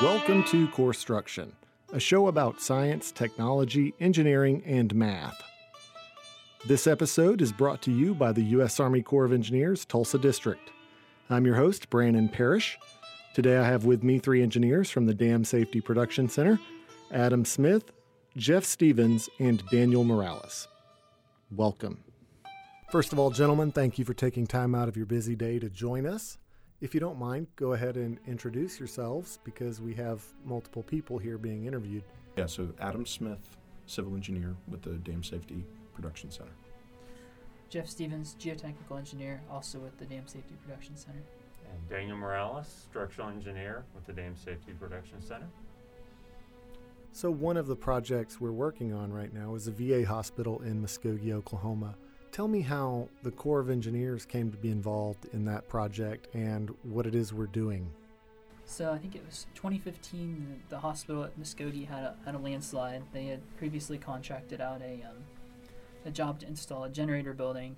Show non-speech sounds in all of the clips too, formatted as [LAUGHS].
Welcome to Corestruction, a show about science, technology, engineering, and math. This episode is brought to you by the U.S. Army Corps of Engineers, Tulsa District. I'm your host, Brandon Parrish. Today I have with me three engineers from the Dam Safety Production Center Adam Smith, Jeff Stevens, and Daniel Morales. Welcome. First of all, gentlemen, thank you for taking time out of your busy day to join us. If you don't mind, go ahead and introduce yourselves because we have multiple people here being interviewed. Yeah, so Adam Smith, civil engineer with the Dam Safety Production Center. Jeff Stevens, geotechnical engineer, also with the Dam Safety Production Center. And Daniel Morales, structural engineer with the Dam Safety Production Center. So, one of the projects we're working on right now is a VA hospital in Muskogee, Oklahoma. Tell me how the Corps of Engineers came to be involved in that project and what it is we're doing. So I think it was 2015. The, hospital at Muskogee had a, had a landslide. They had previously contracted out a um, a job to install a generator building,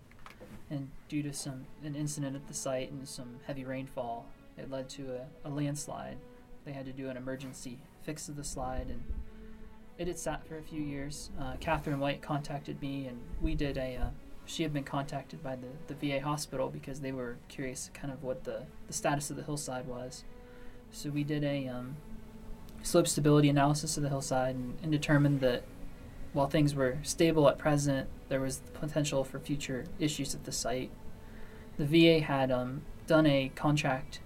and due to some an incident at the site and some heavy rainfall, it led to a, a landslide. They had to do an emergency fix of the slide, and it had sat for a few years. Uh, Catherine White contacted me, and we did a. Uh, she had been contacted by the, the VA hospital because they were curious kind of what the, the status of the hillside was. So we did a um, slope stability analysis of the hillside and, and determined that while things were stable at present, there was the potential for future issues at the site. The VA had um, done a contract,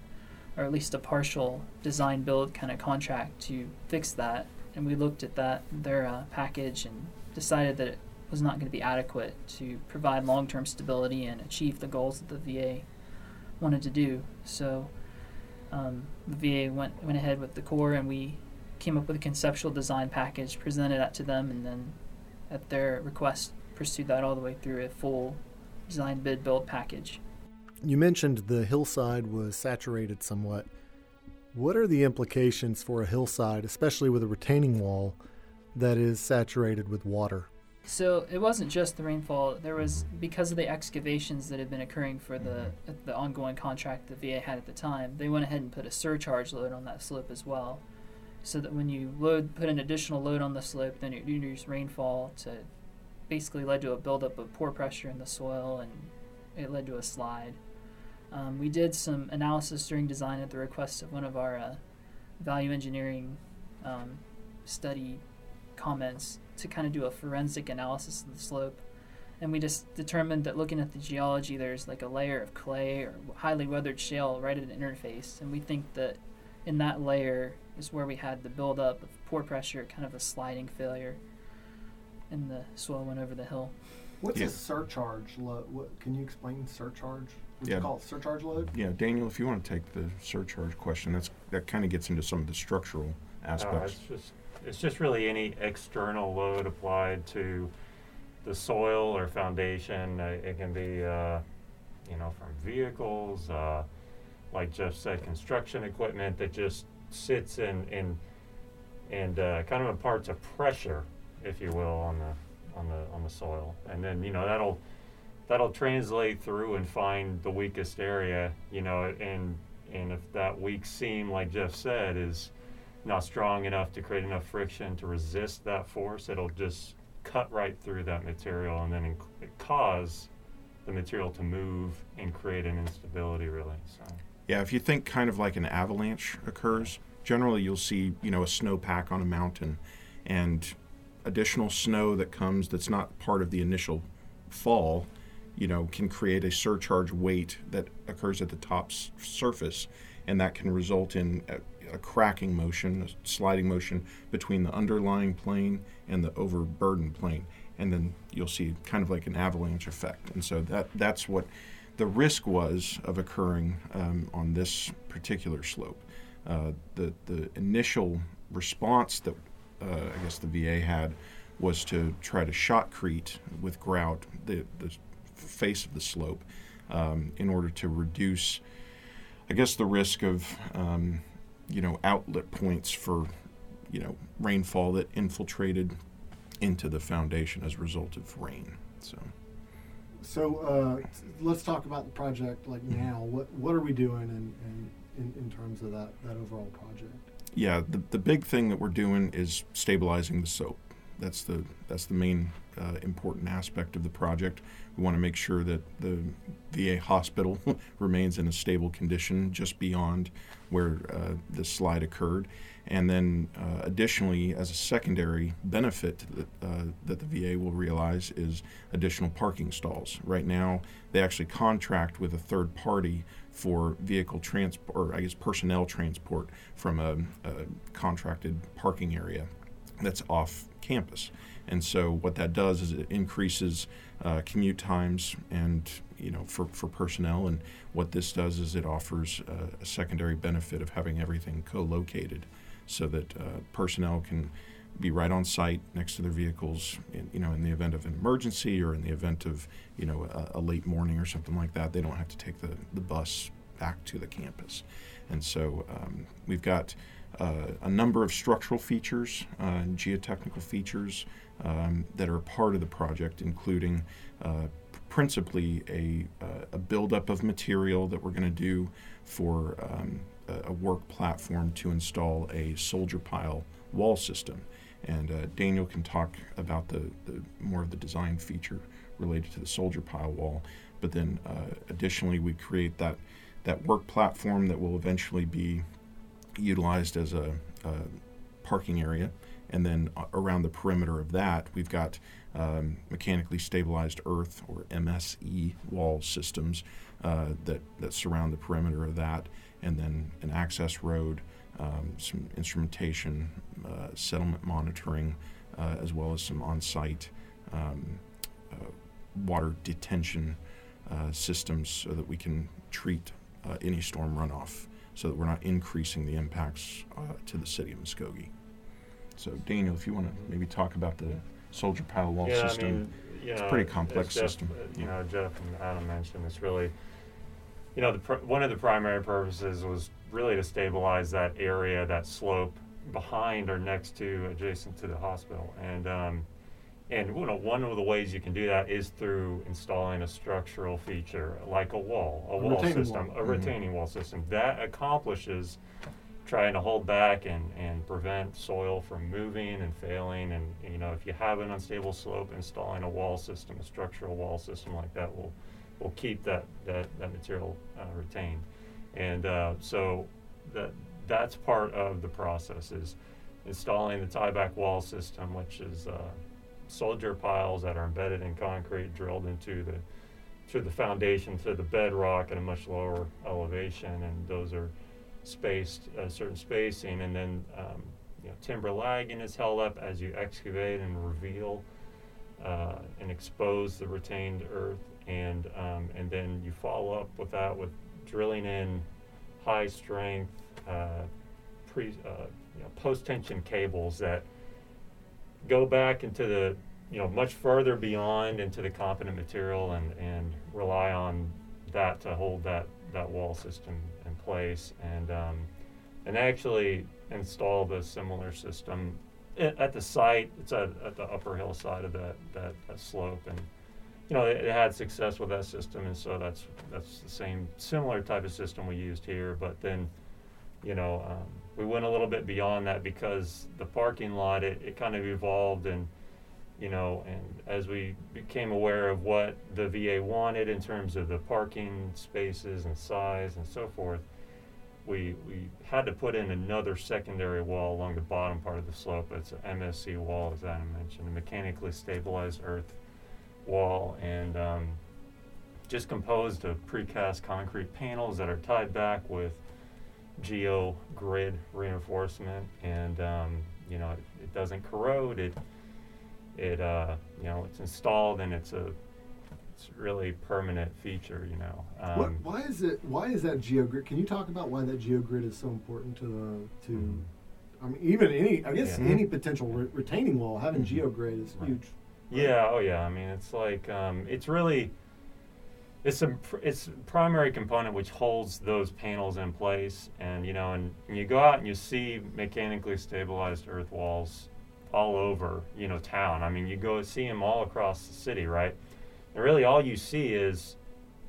or at least a partial design build kind of contract to fix that, and we looked at that their uh, package and decided that it was not going to be adequate to provide long-term stability and achieve the goals that the VA wanted to do. So um, the VA went went ahead with the Corps, and we came up with a conceptual design package, presented that to them, and then at their request pursued that all the way through a full design bid build package. You mentioned the hillside was saturated somewhat. What are the implications for a hillside, especially with a retaining wall that is saturated with water? So it wasn't just the rainfall. There was because of the excavations that had been occurring for the the ongoing contract the VA had at the time. They went ahead and put a surcharge load on that slope as well, so that when you load put an additional load on the slope, then it reduced rainfall to basically led to a buildup of pore pressure in the soil and it led to a slide. Um, we did some analysis during design at the request of one of our uh, value engineering um, study comments to kind of do a forensic analysis of the slope. And we just determined that looking at the geology, there's like a layer of clay or highly weathered shale right at an interface. And we think that in that layer is where we had the buildup of pore pressure, kind of a sliding failure, and the soil went over the hill. What's Yeah. a surcharge load? What can you explain surcharge? Would Yeah. you call it surcharge load? Yeah, Daniel, if you want to take the surcharge question, that's that kind of gets into some of the structural Uh, aspects. it's just it's just really any external load applied to the soil or foundation. Uh, it can be uh, you know from vehicles, uh, like Jeff said, construction equipment that just sits in in and uh, kind of imparts a pressure, if you will, on the on the on the soil, and then you know that'll that'll translate through and find the weakest area, you know, and and if that weak seam, like Jeff said, is not strong enough to create enough friction to resist that force, it'll just cut right through that material and then inc- cause the material to move and create an instability, really. So. Yeah, if you think kind of like an avalanche occurs, generally you'll see, you know, a snowpack on a mountain and additional snow that comes that's not part of the initial fall, you know, can create a surcharge weight that occurs at the top s- surface and that can result in a, a cracking motion, a sliding motion between the underlying plane and the overburdened plane. And then you'll see kind of like an avalanche effect. And so that that's what the risk was of occurring um, on this particular slope. Uh, the the initial response that uh, I guess the VA had was to try to shotcrete with grout the the face of the slope um, in order to reduce, I guess, the risk of um, you know outlet points for you know rainfall that infiltrated into the foundation as a result of rain. So. So uh, let's talk about the project like now. What what are we doing in, in, in, in terms of that, that overall project? Yeah, the, the big thing that we're doing is stabilizing the soap. That's the that's the main uh, important aspect of the project. We want to make sure that the VA hospital [LAUGHS] remains in a stable condition just beyond where uh, the slide occurred. And then, uh, additionally, as a secondary benefit that, uh, that the VA will realize is additional parking stalls. Right now, they actually contract with a third party for vehicle transport, or I guess personnel transport from a, a contracted parking area that's off campus. And so what that does is it increases uh, commute times and you know for, for personnel. And what this does is it offers a secondary benefit of having everything co-located, so that uh, personnel can be right on site next to their vehicles. In, you know, in the event of an emergency or in the event of you know a, a late morning or something like that, they don't have to take the, the bus back to the campus. And so um, we've got a number of structural features uh, and geotechnical features um, that are part of the project, including uh, principally a, uh, a buildup of material that we're going to do for um, a, a, work platform to install a soldier pile wall system. And uh, Daniel can talk about the, the, more of the design feature related to the soldier pile wall. But then uh, additionally, we create that, that work platform that will eventually be utilized as a, a parking area. And then uh, around the perimeter of that, we've got um, mechanically stabilized earth or MSE wall systems uh, that, that surround the perimeter of that, and then an access road, um, some instrumentation, uh, settlement monitoring, uh, as well as some on site um, uh, water detention uh, systems so that we can treat any storm runoff so that we're not increasing the impacts uh, to the city of Muskogee. So, Daniel, if you want to maybe talk about the soldier pile wall yeah, system, I mean, it's know, a pretty complex Jeff, system. You know, Jeff and Adam mentioned it's really, you know, the pr- one of the primary purposes was really to stabilize that area, that slope behind or next to, adjacent to the hospital, and um, and you know, one of the ways you can do that is through installing a structural feature like a wall, a, A wall system, wall. a Mhm. retaining wall system. That accomplishes trying to hold back and, and prevent soil from moving and failing. And, you know, if you have an unstable slope, installing a wall system, a structural wall system like that will, will keep that, that, that material uh, retained. And uh, so that, that's part of the process is installing the tieback wall system, which is uh, soldier piles that are embedded in concrete, drilled into the through the foundation to the bedrock at a much lower elevation, and those are spaced a certain spacing, and then um, you know, timber lagging is held up as you excavate and reveal uh, and expose the retained earth, and um, and then you follow up with that with drilling in high strength uh, pre uh, you know, post tension cables that go back into the you know much further beyond into the competent material and and rely on that to hold that that wall system in place and um, and actually install the similar system at, the site it's at, at the upper hillside of that, that that slope. And you know it, it had success with that system and so that's that's the same similar type of system we used here but then you know um, we went a little bit beyond that because the parking lot it, it kind of evolved and you know and as we became aware of what the VA wanted in terms of the parking spaces and size and so forth we we had to put in another secondary wall along the bottom part of the slope. It's an MSE wall as I mentioned a mechanically stabilized earth wall and um, just composed of precast concrete panels that are tied back with geo grid reinforcement and um, you know it, it doesn't corrode it it uh, you know it's installed and it's a it's really permanent feature you know What, um, why is it? Why is that geogrid? Can you talk about why that geogrid is so important to the to? Mhm. I mean, even any I guess Yeah. any potential re- retaining wall having Mhm. geogrid is Right. huge. Yeah, oh yeah. I mean, it's like um, it's really it's a it's primary component which holds those panels in place, and you know, and, you go out and you see mechanically stabilized earth walls all over you know town. I mean, you go see them all across the city, right? And really, all you see is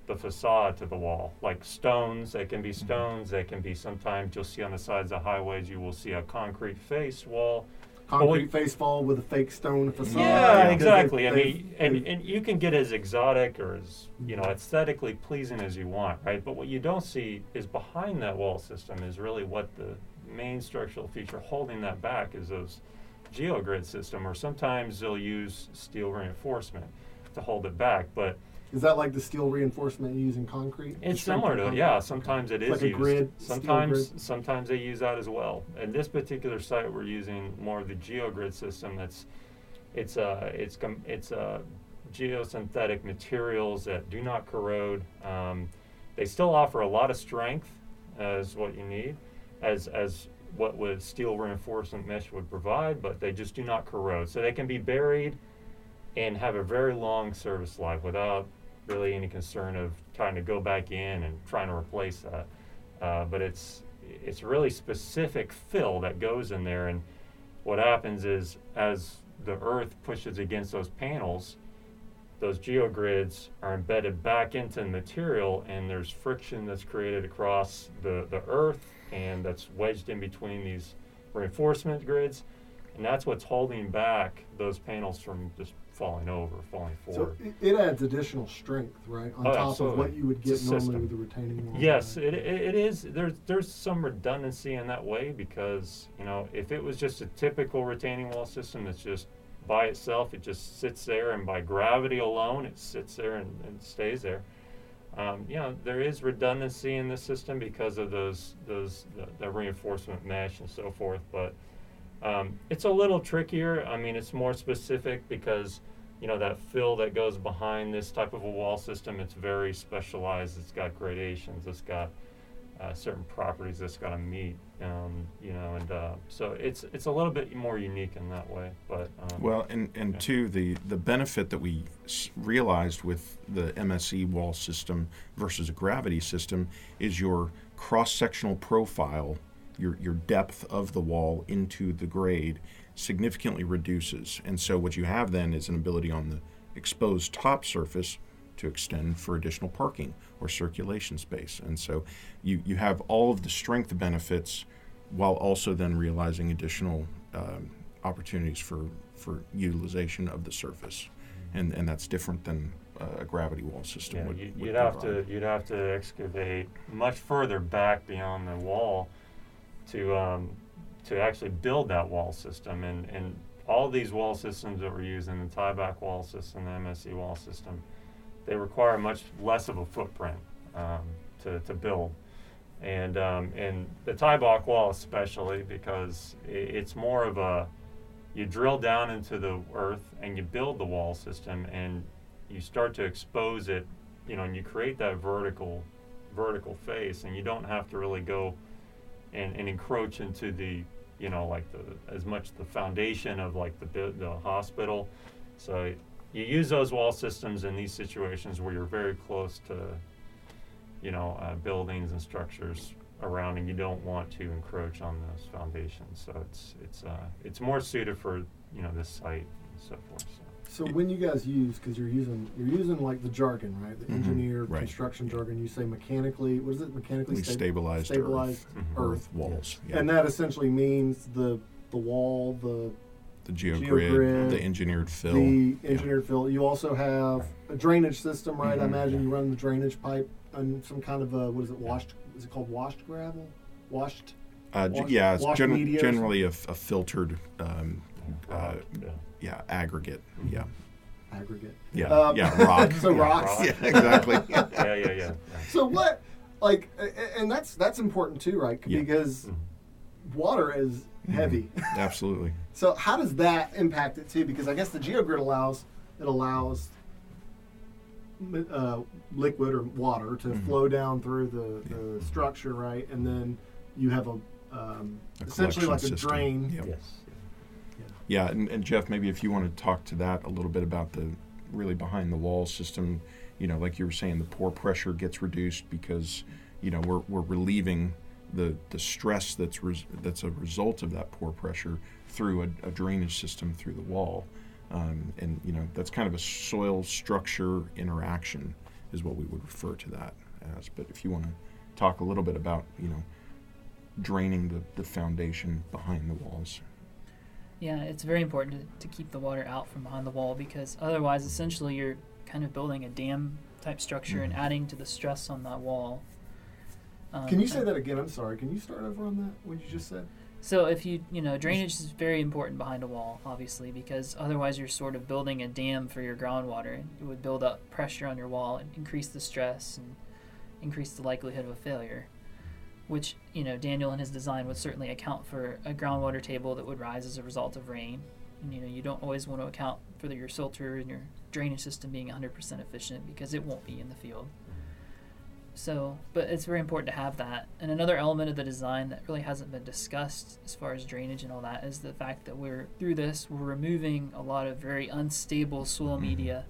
the facade to the wall, like stones. They can be mm-hmm. stones. They can be sometimes you'll see on the sides of highways. You will see a concrete face wall. Concrete we- face fall with a fake stone facade. Yeah, because exactly. they- I mean, they- and, and you can get as exotic or as you know aesthetically pleasing as you want, right? But what you don't see is behind that wall system is really what the main structural feature holding that back is those geogrid system, or sometimes they'll use steel reinforcement to hold it back, but is that like the steel reinforcement you use in concrete? It's similar to it. concrete? Yeah, sometimes it is Like a used. grid, sometimes grid? sometimes they use that as well. In this particular site, we're using more of the geogrid system. That's it's uh it's com- it's uh geosynthetic materials that do not corrode. Um, they still offer a lot of strength as what you need, as as what would steel reinforcement mesh would provide, but they just do not corrode. So they can be buried and have a very long service life without really any concern of trying to go back in and trying to replace that. Uh, but it's it's really specific fill that goes in there, and what happens is as the earth pushes against those panels, those geogrids are embedded back into the material, and there's friction that's created across the, the earth, and that's wedged in between these reinforcement grids, and that's what's holding back those panels from just falling over, falling So forward. it, it adds additional strength, right, on Oh, top absolutely. of what you would get normally system. with the retaining wall. Yes, right? it, it is. There's there's some redundancy in that way because you know if it was just a typical retaining wall system that's just by itself, it just sits there, and by gravity alone, it sits there and, and stays there. Um, you know, there is redundancy in the system because of those those the, the reinforcement mesh and so forth, but um, it's a little trickier. I mean, it's more specific because you know that fill that goes behind this type of a wall system. It's very specialized. It's got gradations. It's got uh, certain properties that's got to meet. Um, you know, and uh, so it's it's a little bit more unique in that way. But um, Well, and, and Yeah. two, the, the benefit that we s- realized with the MSE wall system versus a gravity system is your cross sectional profile, your, your depth of the wall into the grade significantly reduces. And so what you have then is an ability on the exposed top surface to extend for additional parking or circulation space. And so you, you have all of the strength benefits while also then realizing additional um, opportunities for, for utilization of the surface. And, and that's different than uh, a gravity wall system yeah, would, you, would you'd have to you'd have to excavate much further back beyond the wall to um, to actually build that wall system. And and all these wall systems that we're using, the tieback wall system, the MSE wall system, they require much less of a footprint um, to, to build. And um, and the tieback wall especially because it's more of a you drill down into the earth and you build the wall system and you start to expose it, you know, and you create that vertical vertical face and you don't have to really go and, and encroach into the you know like the as much the foundation of like the the hospital so you use those wall systems in these situations where you're very close to you know uh, buildings and structures around and you don't want to encroach on those foundations so it's it's uh, it's more suited for you know this site and so forth so. So when you guys use, because you're using, you're using like the jargon, right? The Mhm, engineered right. construction jargon. You say mechanically. What is it? Mechanically sta- stabilized, stabilized earth, Mhm. earth walls. Yeah. And that essentially means the the wall, the the geogrid, geogrid, the engineered fill. the engineered fill. You also have a drainage system, right? I Mhm. imagine you run the drainage pipe and some kind of a what is it? Washed? Is it called washed gravel? Washed? Uh, g- wash- yeah, it's wash gen- media or generally a, f- a filtered, um, uh, Rock, yeah. yeah, aggregate. Mm-hmm. Yeah, aggregate. yeah, Um, yeah, rock. [LAUGHS] so yeah. rocks. Yeah, exactly. [LAUGHS] yeah yeah yeah, yeah. So what? Like, a- a- and that's that's important too, right? Yeah. Because Mhm. water is heavy. [LAUGHS] Absolutely. So how does that impact it too? Because I guess the geogrid allows it allows uh, liquid or water to Mhm. flow down through the, the structure, right? And then you have a um, A essentially like a system. drain. Yep. yes Yeah, and, and Jeff, maybe if you want to talk to that a little bit about the really behind the wall system, you know, like you were saying, the pore pressure gets reduced because, you know, we're, we're relieving the, the stress that's res- that's a result of that pore pressure through a, a drainage system through the wall. Um, and, you know, that's kind of a soil structure interaction is what we would refer to that as. But if you want to talk a little bit about, you know, draining the, the foundation behind the walls. Yeah, it's very important to, to keep the water out from behind the wall because otherwise, essentially, you're kind of building a dam type structure and Mhm. adding to the stress on that wall. Um, Can you say that again? I'm sorry. Can you start over on that? What you just said? So if you you know drainage is very important behind a wall, obviously, because otherwise you're sort of building a dam for your groundwater. It would build up pressure on your wall and increase the stress and increase the likelihood of a failure. Which you know Daniel in his design would certainly account for a groundwater table that would rise as a result of rain. And you know you don't always want to account for the, your filter and your drainage system being 100% efficient because it won't be in the field. So, but it's very important to have that. And another element of the design that really hasn't been discussed as far as drainage and all that is the fact that we're through this we're removing a lot of very unstable soil Mhm. media.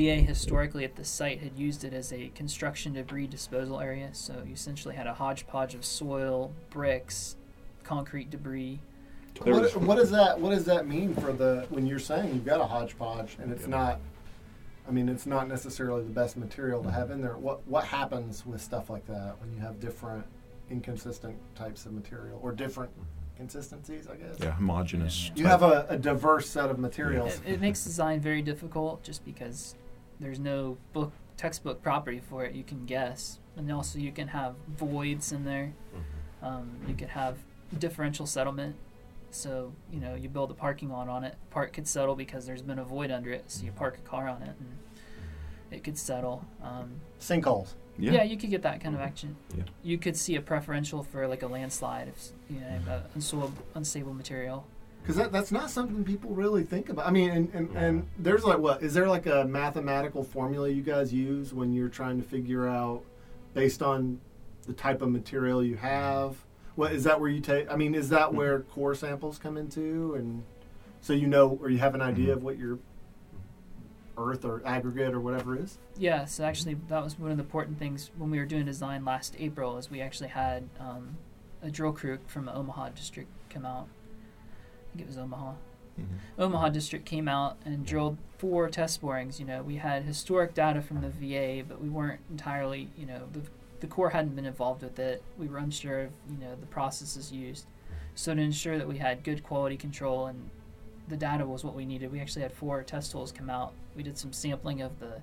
The VA historically at the site had used it as a construction debris disposal area. So you essentially had a hodgepodge of soil, bricks, concrete debris. What, what does that What does that mean for the when you're saying you've got a hodgepodge and it's Yeah. not? I mean, it's not necessarily the best material to have in there. What What happens with stuff like that when you have different inconsistent types of material or different consistencies? I guess. yeah, homogeneous. Yeah. You have a, a diverse set of materials. It, it makes design very difficult just because there's no book textbook property for it. You can guess, and also you can have voids in there. Um, you could have differential settlement. So you know you build a parking lot on it. Park could settle because there's been a void under it. So you park a car on it, and it could settle. Um, Sinkholes. Yeah. yeah. you could get that kind of Mhm. action. Yeah. You could see a preferential for like a landslide if you know uh, unstable, unstable material. Because that, that's not something people really think about. I mean, and, and, and there's like, what, is there like a mathematical formula you guys use when you're trying to figure out, based on the type of material you have? What is that where you take, I mean, is that where core samples come into? And so you know, or you have an idea Mhm. of what your earth or aggregate or whatever is? Yeah, so actually that was one of the important things when we were doing design last April is we actually had um, a drill crew from the Omaha district come out. I think it was Omaha. Mhm. Omaha district came out and drilled four test borings. You know, we had historic data from the VA, but we weren't entirely, you know, the, the Corps hadn't been involved with it. We were unsure of, you know, the processes used. So to ensure that we had good quality control and the data was what we needed, we actually had four test holes come out. We did some sampling of the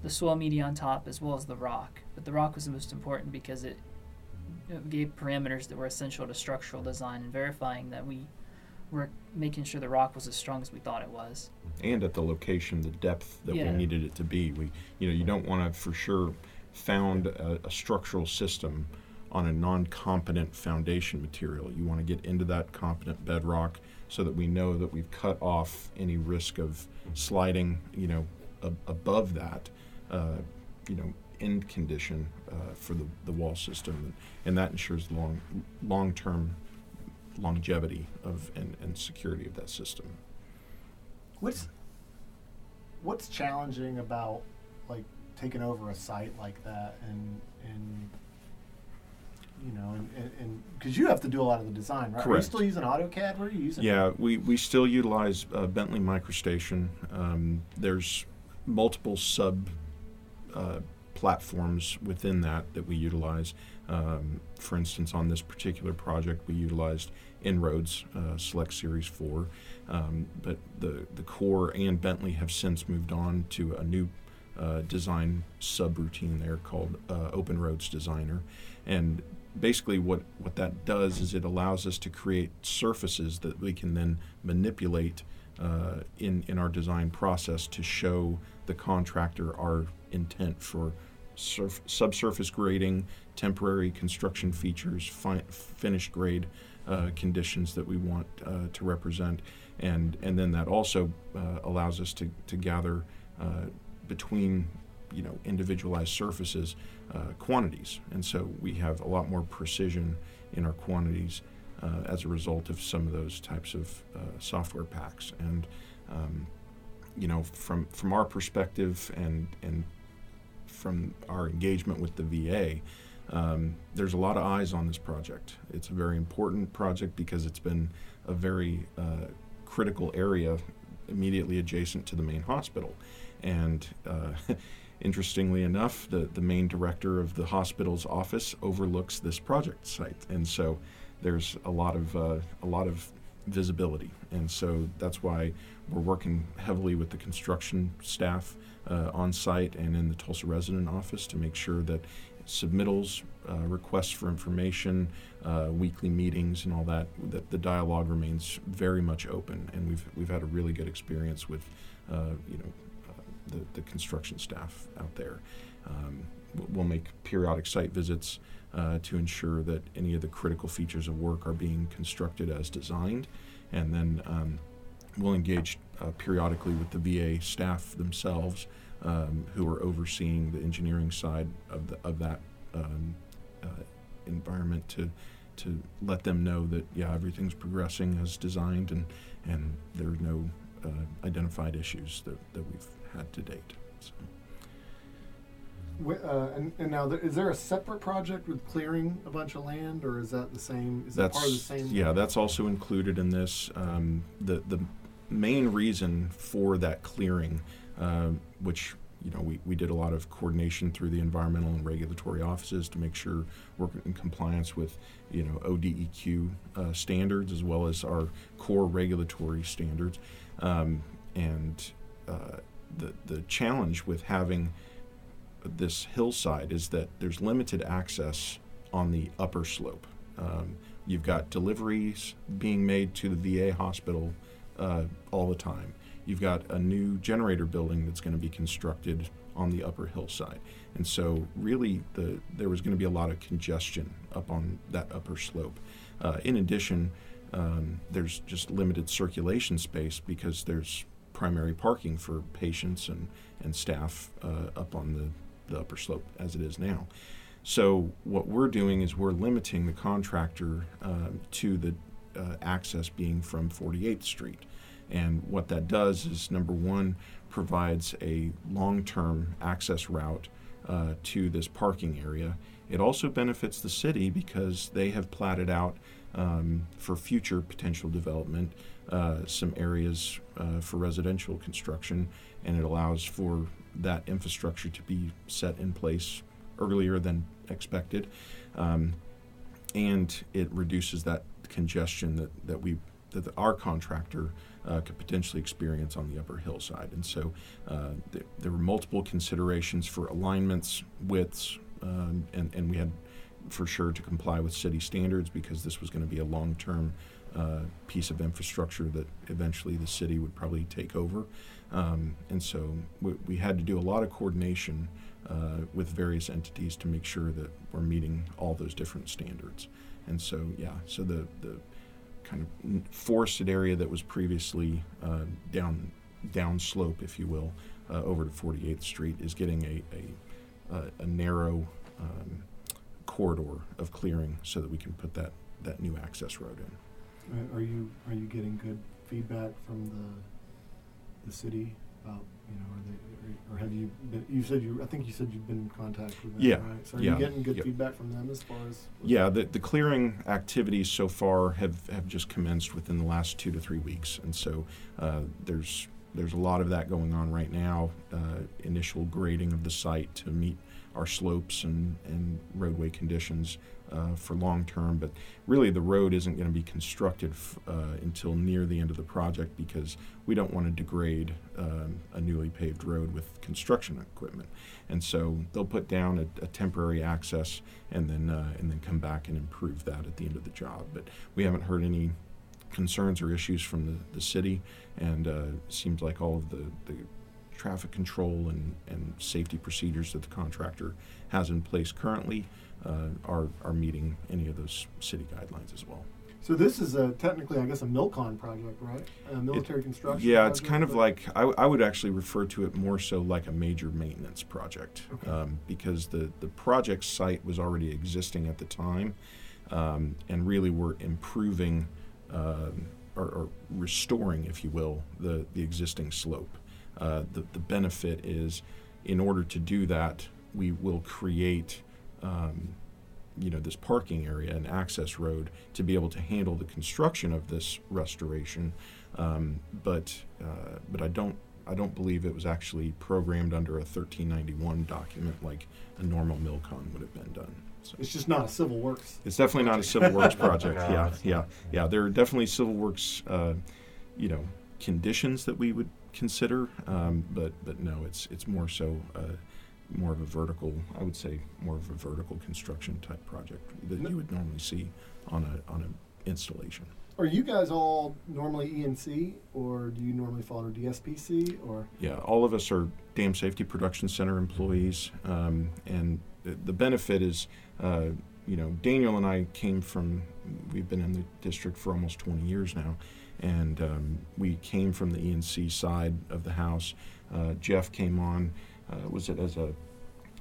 the soil media on top as well as the rock. But the rock was the most important because it, it gave parameters that were essential to structural design and verifying that we were making sure the rock was as strong as we thought it was. and at the location, the depth that Yeah. we needed it to be. We, you know, you don't want to for sure found a, a structural system on a non-competent foundation material. You want to get into that competent bedrock so that we know that we've cut off any risk of sliding, you know, ab- above that, uh, you know, end condition uh, for the, the wall system, and, and that ensures long, long-term longevity of and, and security of that system. What's, what's challenging about like taking over a site like that and, and you know, and, and, because you have to do a lot of the design, right? Correct. Are you still using AutoCAD? What are you using? Yeah, we, we still utilize uh, Bentley MicroStation. Um, there's multiple sub uh, platforms within that that we utilize. Um, for instance, on this particular project, we utilized InRoads uh, Select Series 4. Um, but the, the Corps and Bentley have since moved on to a new uh, design subroutine there called uh, OpenRoads Designer. And basically what, what that does is it allows us to create surfaces that we can then manipulate uh, in, in our design process to show the contractor our intent for surf, subsurface grading, temporary construction features, fi- finished grade uh, conditions that we want uh, to represent. And, and then that also uh, allows us to, to gather uh, between you know individualized surfaces quantities, and so we have a lot more precision in our quantities as a result of some of those types of software packs. And um, you know, from from our perspective and and from our engagement with the VA, um, there's a lot of eyes on this project. It's a very important project because it's been a very uh, critical area immediately adjacent to the main hospital. And uh, [LAUGHS] interestingly enough, the, the main director of the hospital's office overlooks this project site. And so there's a lot of, uh, a lot of visibility. And so that's why we're working heavily with the construction staff uh, on site and in the Tulsa resident office to make sure that submittals, uh, requests for information, uh, weekly meetings, and all that, that the dialogue remains very much open. And we've, we've had a really good experience with, uh, you know, uh, the, the construction staff out there. Um, we'll make periodic site visits uh, to ensure that any of the critical features of work are being constructed as designed. And then um, we'll engage uh, periodically with the VA staff themselves um, who are overseeing the engineering side of, the, of that um, uh, environment to, to let them know that, yeah, everything's progressing as designed and, and there are no uh, identified issues that, that we've had to date. So. Uh, and, and now, there, is there a separate project with clearing a bunch of land, or is that the same? Is that That's part of the same? yeah. That's also included in this. Um, the the main reason for that clearing, um, which you know we, we did a lot of coordination through the environmental and regulatory offices to make sure we're in compliance with you know ODEQ uh, standards as well as our Corps regulatory standards, um, and uh, the the challenge with having this hillside is that there's limited access on the upper slope. Um, you've got deliveries being made to the VA hospital uh, all the time. You've got a new generator building that's going to be constructed on the upper hillside, and so really the there was going to be a lot of congestion up on that upper slope. Uh, in addition, um, there's just limited circulation space because there's primary parking for patients and, and staff uh, up on the the upper slope as it is now. So what we're doing is we're limiting the contractor um, to the uh, access being from 48th Street. And what that does is number one, provides a long term access route uh, to this parking area. It also benefits the city because they have platted out um, for future potential development uh, some areas uh, for residential construction, and it allows for that infrastructure to be set in place earlier than expected. Um, and it reduces that congestion that, that we that the, our contractor uh, could potentially experience on the upper hillside. And so uh, th- there were multiple considerations for alignments, widths, um, and, and we had for sure to comply with city standards because this was going to be a long term uh, piece of infrastructure that eventually the city would probably take over. Um, and so we, we, had to do a lot of coordination uh, with various entities to make sure that we're meeting all those different standards. And so, yeah, so the, the kind of forested area that was previously uh, down downslope, if you will, uh, over to 48th Street is getting a, a, a, a narrow um, corridor of clearing so that we can put that, that new access road in. Uh, Are you are you getting good feedback from the the city about you know are they or have you been you said you I think you said you've been in contact with them Yeah, right? So are yeah, you getting good yep. feedback from them as far as Yeah, the, the clearing activities so far have, have just commenced within the last two to three weeks, and so uh, there's there's a lot of that going on right now. Uh, initial grading of the site to meet our slopes and, and roadway conditions uh, for long term, but really the road isn't going to be constructed f- uh, until near the end of the project because we don't want to degrade um, a newly paved road with construction equipment, and so they'll put down a, a temporary access and then uh, and then come back and improve that at the end of the job. But we haven't heard any concerns or issues from the, the city, and uh, it seems like all of the, the traffic control and, and safety procedures that the contractor has in place currently uh, are, are meeting any of those city guidelines as well. so this is a technically I guess a Milcon project right a military construction Yeah, it's kind of like I, I would actually refer to it more so like a major maintenance project Okay. um, because the, the project site was already existing at the time, um, and really we're improving um or, or restoring, if you will, the, the existing slope. Uh, the, the benefit is, in order to do that, we will create um, you know this parking area and access road to be able to handle the construction of this restoration. Um, but uh, but I don't I don't believe it was actually programmed under a 1391 document like a normal Milcon would have been done. So It's just not a civil works. it's definitely not a civil works project. No, [LAUGHS] yeah, yeah, yeah. There are definitely civil works, uh, you know, conditions that we would consider, um, but but no, it's it's more so uh, more of a vertical. I would say more of a vertical construction type project that you would normally see on a on an installation. Are you guys all normally ENC, or do you normally follow DSPC, or Yeah, all of us are Dam Safety Production Center employees, um, and the, the benefit is, uh, you know, Daniel and I came from. We've been in the district for almost 20 years now, and um, we came from the ENC side of the house. Uh, Jeff came on, uh, was it as a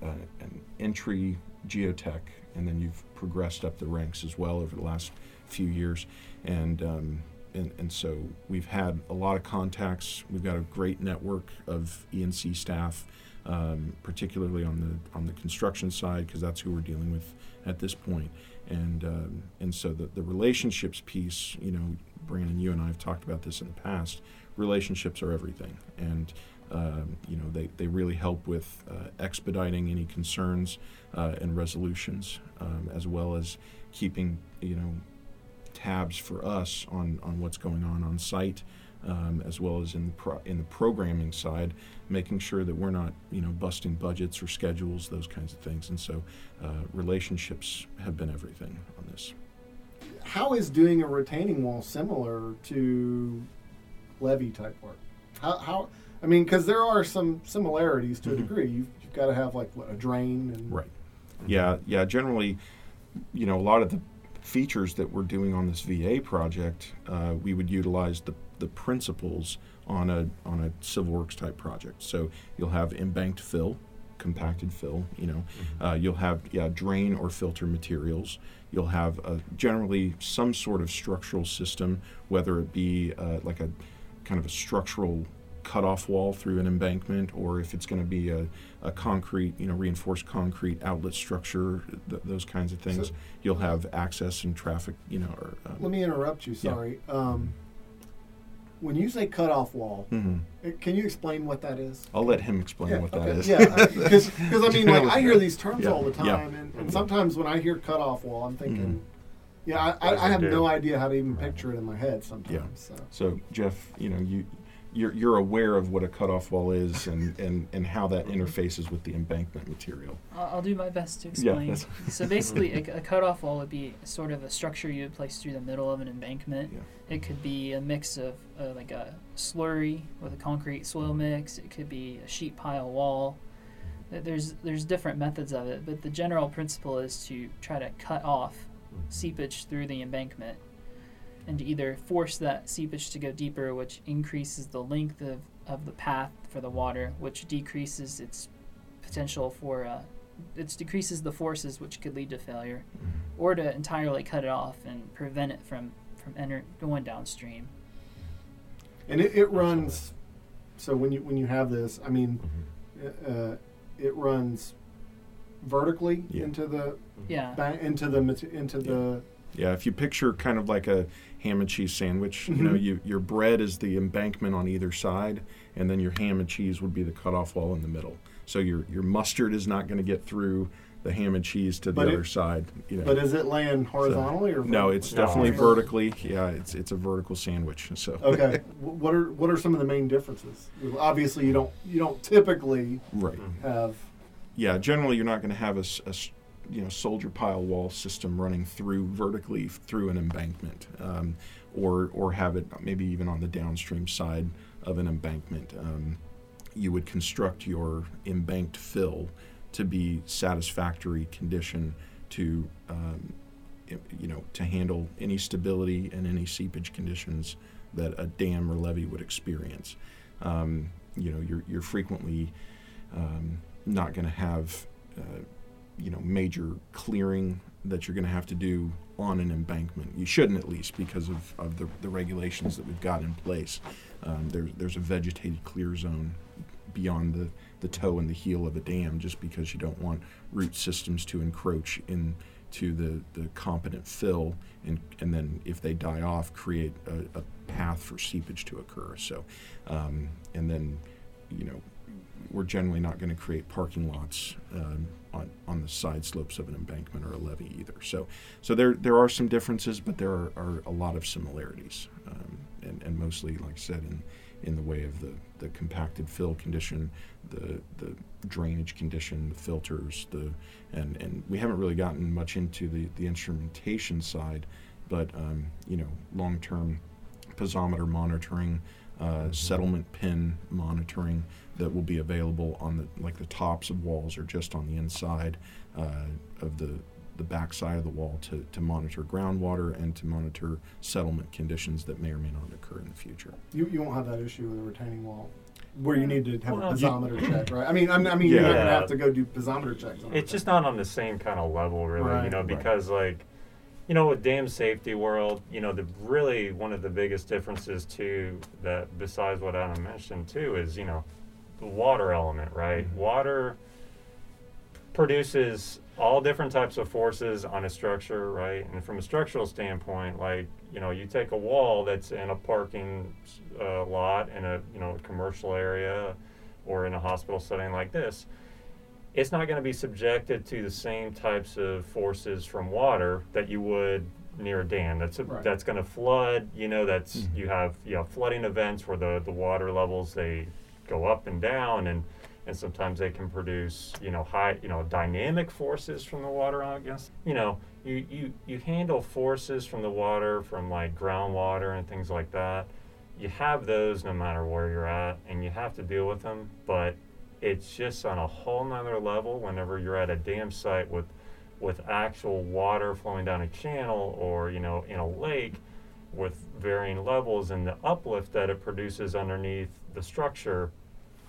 uh, an entry geotech, and then you've progressed up the ranks as well over the last few years, and um, and, and so we've had a lot of contacts. We've got a great network of ENC staff, um, particularly on the on the construction side, because that's who we're dealing with at this point. And um, and so the the relationships piece, you know, Brandon, you and I have talked about this in the past. Relationships are everything, and um, you know they, they really help with uh, expediting any concerns uh, and resolutions, um, as well as keeping you know tabs for us on, on what's going on on site, um, as well as in the pro- in the programming side, making sure that we're not you know busting budgets or schedules, those kinds of things. And so, uh, relationships have been everything on this. how is doing a retaining wall similar to levee type work? How, how I mean, because there are some similarities to a Mhm. degree. You've, you've got to have like what, a drain and Right. Yeah, yeah. Generally, you know, a lot of the features that we're doing on this VA project, uh, we would utilize the, the principles on a on a civil works type project. So you'll have embanked fill, compacted fill. You know, uh, you'll have yeah drain or filter materials. You'll have uh, generally some sort of structural system, whether it be uh, like a kind of a structural cutoff wall through an embankment, or if it's going to be a, a concrete, you know, reinforced concrete outlet structure, th- those kinds of things. So- You'll have access and traffic, you know. Or, um, Let me interrupt you. Yeah. Sorry. Um, when you say cutoff wall, mhm. uh, can you explain what that is? I'll let him explain what that okay. is. Yeah, because I [LAUGHS] mean, like I hear these terms Yeah, all the time, yeah. and, and sometimes when I hear cutoff wall, I'm thinking, Mhm. yeah, I, I, I have do? no idea how to even picture it in my head sometimes. So. So Jeff, you know, you you're, you're aware of what a cutoff wall is and, and, and how that interfaces with the embankment material. I'll, I'll do my best to explain. that's- [LAUGHS] so basically, a, a cutoff wall would be sort of a structure you would place through the middle of an embankment. Yeah. It could be a mix of uh, like a slurry with a concrete soil mix. It could be a sheet pile wall. There's there's different methods of it, but the general principle is to try to cut off seepage through the embankment and to either force that seepage to go deeper, which increases the length of, of the path for the water, which decreases its potential for, uh, it decreases the forces which could lead to failure, or to entirely cut it off and prevent it from, from enter, going downstream. And it, it runs. So when you when you have this, I mean, Mhm. uh, it runs vertically Yeah. into the Yeah. ba- into the mate- into the Yeah, if you picture kind of like a ham and cheese sandwich, you know, Mhm. you, your bread is the embankment on either side, and then your ham and cheese would be the cutoff wall in the middle. So your your mustard is not going to get through the ham and cheese to the But it- other side. You know. But is it laying horizontally or vertically? no, it's definitely Okay. vertically. Yeah, it's it's a vertical sandwich. So okay. [LAUGHS] What are what are some of the main differences? Obviously, you don't you don't typically right. Have Yeah, generally you're not going to have a, a you know soldier pile wall system running through vertically through an embankment, um, or or have it maybe even on the downstream side of an embankment. Um, you would construct your embanked fill to be satisfactory condition to um, you know to handle any stability and any seepage conditions that a dam or levee would experience. Um, you know, you're you're frequently um, not going to have uh, you know major clearing that you're going to have to do on an embankment. You shouldn't at least because of, of the, the regulations that we've got in place. Um, there's there's a vegetated clear zone beyond the, the toe and the heel of a dam just because you don't want root systems to encroach into the, the competent fill and, and then if they die off create a, a path for seepage to occur. So um, and then you know, we're generally not going to create parking lots um, on, on the side slopes of an embankment or a levee either. So, so there there are some differences, but there are, are a lot of similarities, um, and, and mostly, like I said, in in the way of the, the compacted fill condition, the the drainage condition, the filters, the and and we haven't really gotten much into the the instrumentation side, but um, you know, long term piezometer monitoring, uh, settlement pin monitoring that will be available on the like the tops of walls or just on the inside uh, of the the back side of the wall to, to monitor groundwater and to monitor settlement conditions that may or may not occur in the future. You, you won't have that issue with a retaining wall where you need to have Well, a you- piezometer check, right? I mean, I mean, I mean you're not going to have to go do piezometer checks. On it's it. just not on the same kind of level really Right. you know Right. because like you know with dam safety world you know the really one of the biggest differences too that besides what adam mentioned too is you know the water element right Mhm. water produces all different types of forces on a structure right and from a structural standpoint like you know you take a wall that's in a parking uh, lot in a you know commercial area or in a hospital setting like this it's not going to be subjected to the same types of forces from water that you would near a dam. That's a, Right. that's going to flood. You know, that's Mhm. you have you have flooding events where the, the water levels they go up and down, and and sometimes they can produce you know high you know dynamic forces from the water against you know you you you handle forces from the water from like groundwater and things like that. You have those no matter where you're at, and you have to deal with them, but it's just on a whole nother level whenever you're at a dam site with with actual water flowing down a channel or you know in a lake with varying levels and the uplift that it produces underneath the structure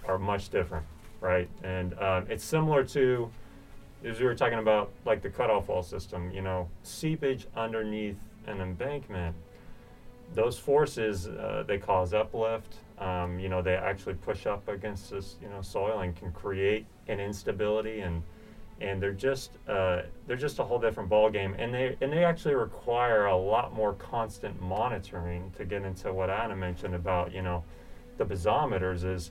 are much different right? And um, it's similar to as we were talking about like the cutoff wall system you know seepage underneath an embankment those forces uh, they cause uplift um, you know they actually push up against this you know soil and can create an instability and and they're just uh, they're just a whole different ball game and they and they actually require a lot more constant monitoring to get into what Anna mentioned about you know the piezometers is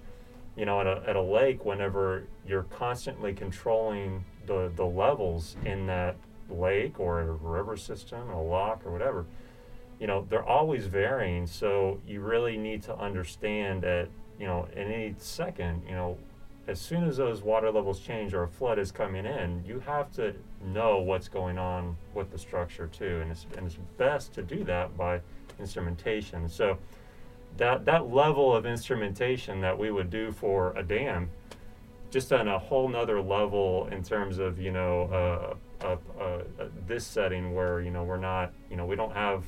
you know at a, at a lake whenever you're constantly controlling the the levels in that lake or a river system a lock or whatever you know they're always varying so you really need to understand that you know in any second you know as soon as those water levels change or a flood is coming in you have to know what's going on with the structure too and it's, and it's best to do that by instrumentation. So that that level of instrumentation that we would do for a dam just on a whole nother level in terms of you know uh, uh, uh, uh, this setting where you know we're not you know we don't have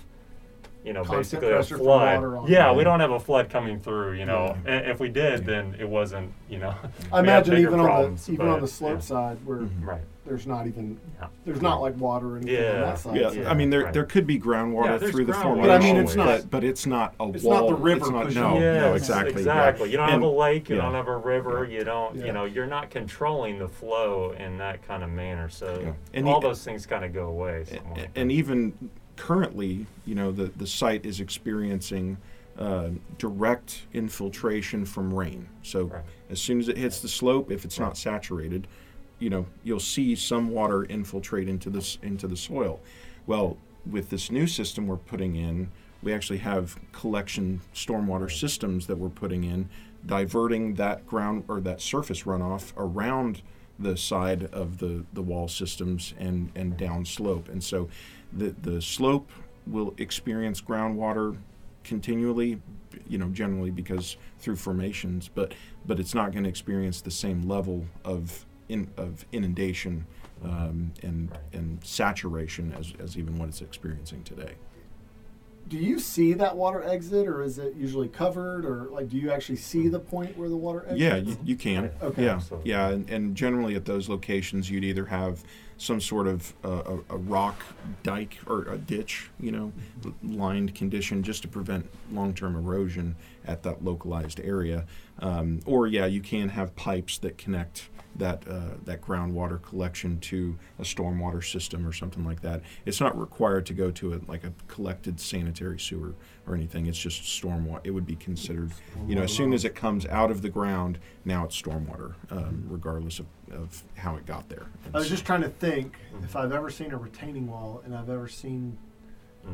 you know Constant basically a flood water on yeah it. we don't have a flood coming through you know Yeah. and if we did Yeah. then it wasn't you know [LAUGHS] I imagine bigger even on the even on the slope yeah. side where Mhm. right there's not even Yeah. there's not like water or anything on Yeah. that side. Yeah, Yeah, I mean there right. there could be groundwater Yeah, there's through the groundwater formation, But I mean, it's not- but, but it's not a it's wall. not the river It's not, pushing no, it. no, Yes, exactly. yeah. Exactly. You don't And- have a lake. You yeah. don't have a river. You don't. You know, you're not controlling the flow in that kind of manner. So And all those things kind of go away. A- something like and even currently, you know, the, the site is experiencing uh, direct infiltration from rain. So Right. as soon as it hits the slope, if it's Right. not saturated, you know, you'll see some water infiltrate into this into the soil. Well, with this new system we're putting in, we actually have collection stormwater systems that we're putting in, diverting that ground or that surface runoff around the side of the, the wall systems and, and down slope. And so the, the slope will experience groundwater continually, you know, generally because through formations, but but it's not going to experience the same level of in, of inundation um, and and saturation as, as even what it's experiencing today. Do you see that water exit, or is it usually covered, or like do you actually see the point where the water exits? Yeah, you, you can. Okay. Yeah, Absolutely. yeah, and, and generally at those locations, you'd either have some sort of uh, a, a rock dike or a ditch, you know, l- lined condition just to prevent long-term erosion at that localized area, um, or yeah, you can have pipes that connect that uh, that groundwater collection to a stormwater system or something like that. It's not required to go to a, like a collected sanitary sewer or anything. It's just stormwater. It would be considered, you know, as soon as it comes out of the ground, now it's stormwater, um, regardless of, of how it got there. And I was just trying to think if I've ever seen a retaining wall and I've ever seen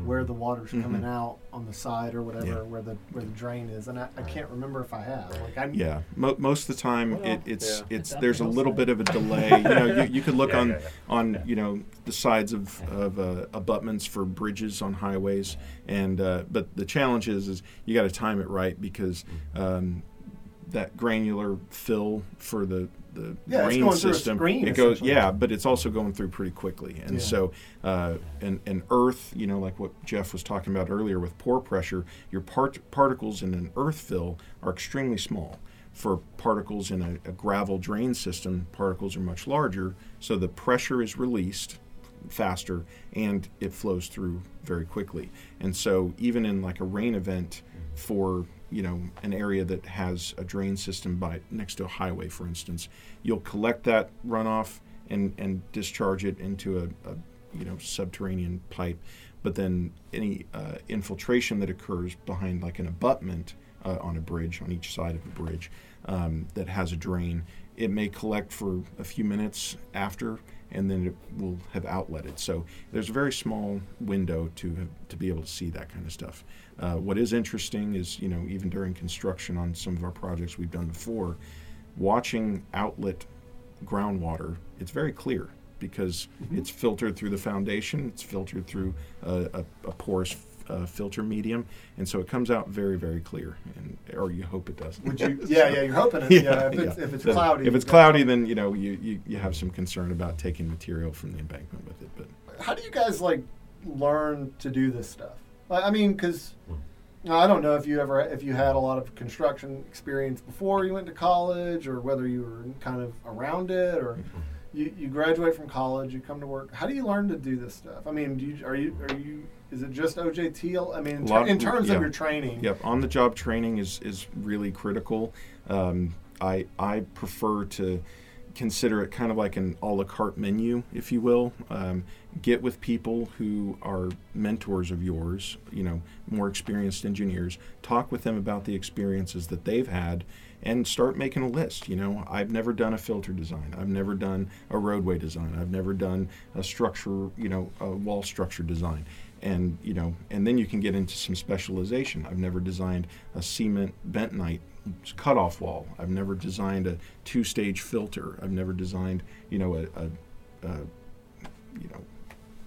where the water's coming Mhm. out on the side or whatever, Yeah. where the where the drain is, and I, I can't remember if I have. Like I Yeah, Mo- most of the time Well, it, it's yeah. it's It's there's a little hillside. bit of a [LAUGHS] delay. you know, you, you could look Yeah, on yeah, yeah. on Yeah. you know the sides of of uh, abutments for bridges on highways, and uh, but the challenge is is you got to time it right because um, that granular fill for the the Yeah, it's drain going through a system screen, it goes yeah, but it's also going through pretty quickly, and Yeah. so uh, and and earth, you know, like what Jeff was talking about earlier with pore pressure, your part particles in an earth fill are extremely small for particles in a, a gravel drain system, particles are much larger, so the pressure is released faster and it flows through very quickly. And so even in like a rain event for you know an area that has a drain system by next to a highway for instance, you'll collect that runoff and and discharge it into a, a you know subterranean pipe. But then any uh, infiltration that occurs behind like an abutment uh, on a bridge on each side of the bridge um, that has a drain, it may collect for a few minutes after, and then it will have outletted. So there's a very small window to have, to be able to see that kind of stuff. Uh, what is interesting is you know even during construction on some of our projects we've done before, watching outlet groundwater, it's very clear because it's filtered through the foundation, it's filtered through a, a, a porous uh, filter medium, and so it comes out very, very clear, and or you hope it does. would you? [LAUGHS] Yeah, yeah. You're hoping it. Yeah, if it's, yeah. if it's The- cloudy. If it's cloudy, then you know you, you, you have some concern about taking material from the embankment with it. But how do you guys like learn to do this stuff? I mean, because I don't know if you ever if you had a lot of construction experience before you went to college, or whether you were kind of around it, or you, you graduate from college, you come to work. How do you learn to do this stuff? I mean, do you, are you are you is it just OJT? I mean, in, ter- in terms yeah. of your training. Yep, on the job training is is really critical. Um, I I prefer to consider it kind of like an a la carte menu, if you will. Um, get with people who are mentors of yours, you know, more experienced engineers. Talk with them about the experiences that they've had, and start making a list. You know, I've never done a filter design. I've never done a roadway design. I've never done a structure, you know, a wall structure design. And you know and then you can get into some specialization. I've never designed a cement bentonite cutoff wall. I've never designed a two stage filter. I've never designed you know a, a, a you know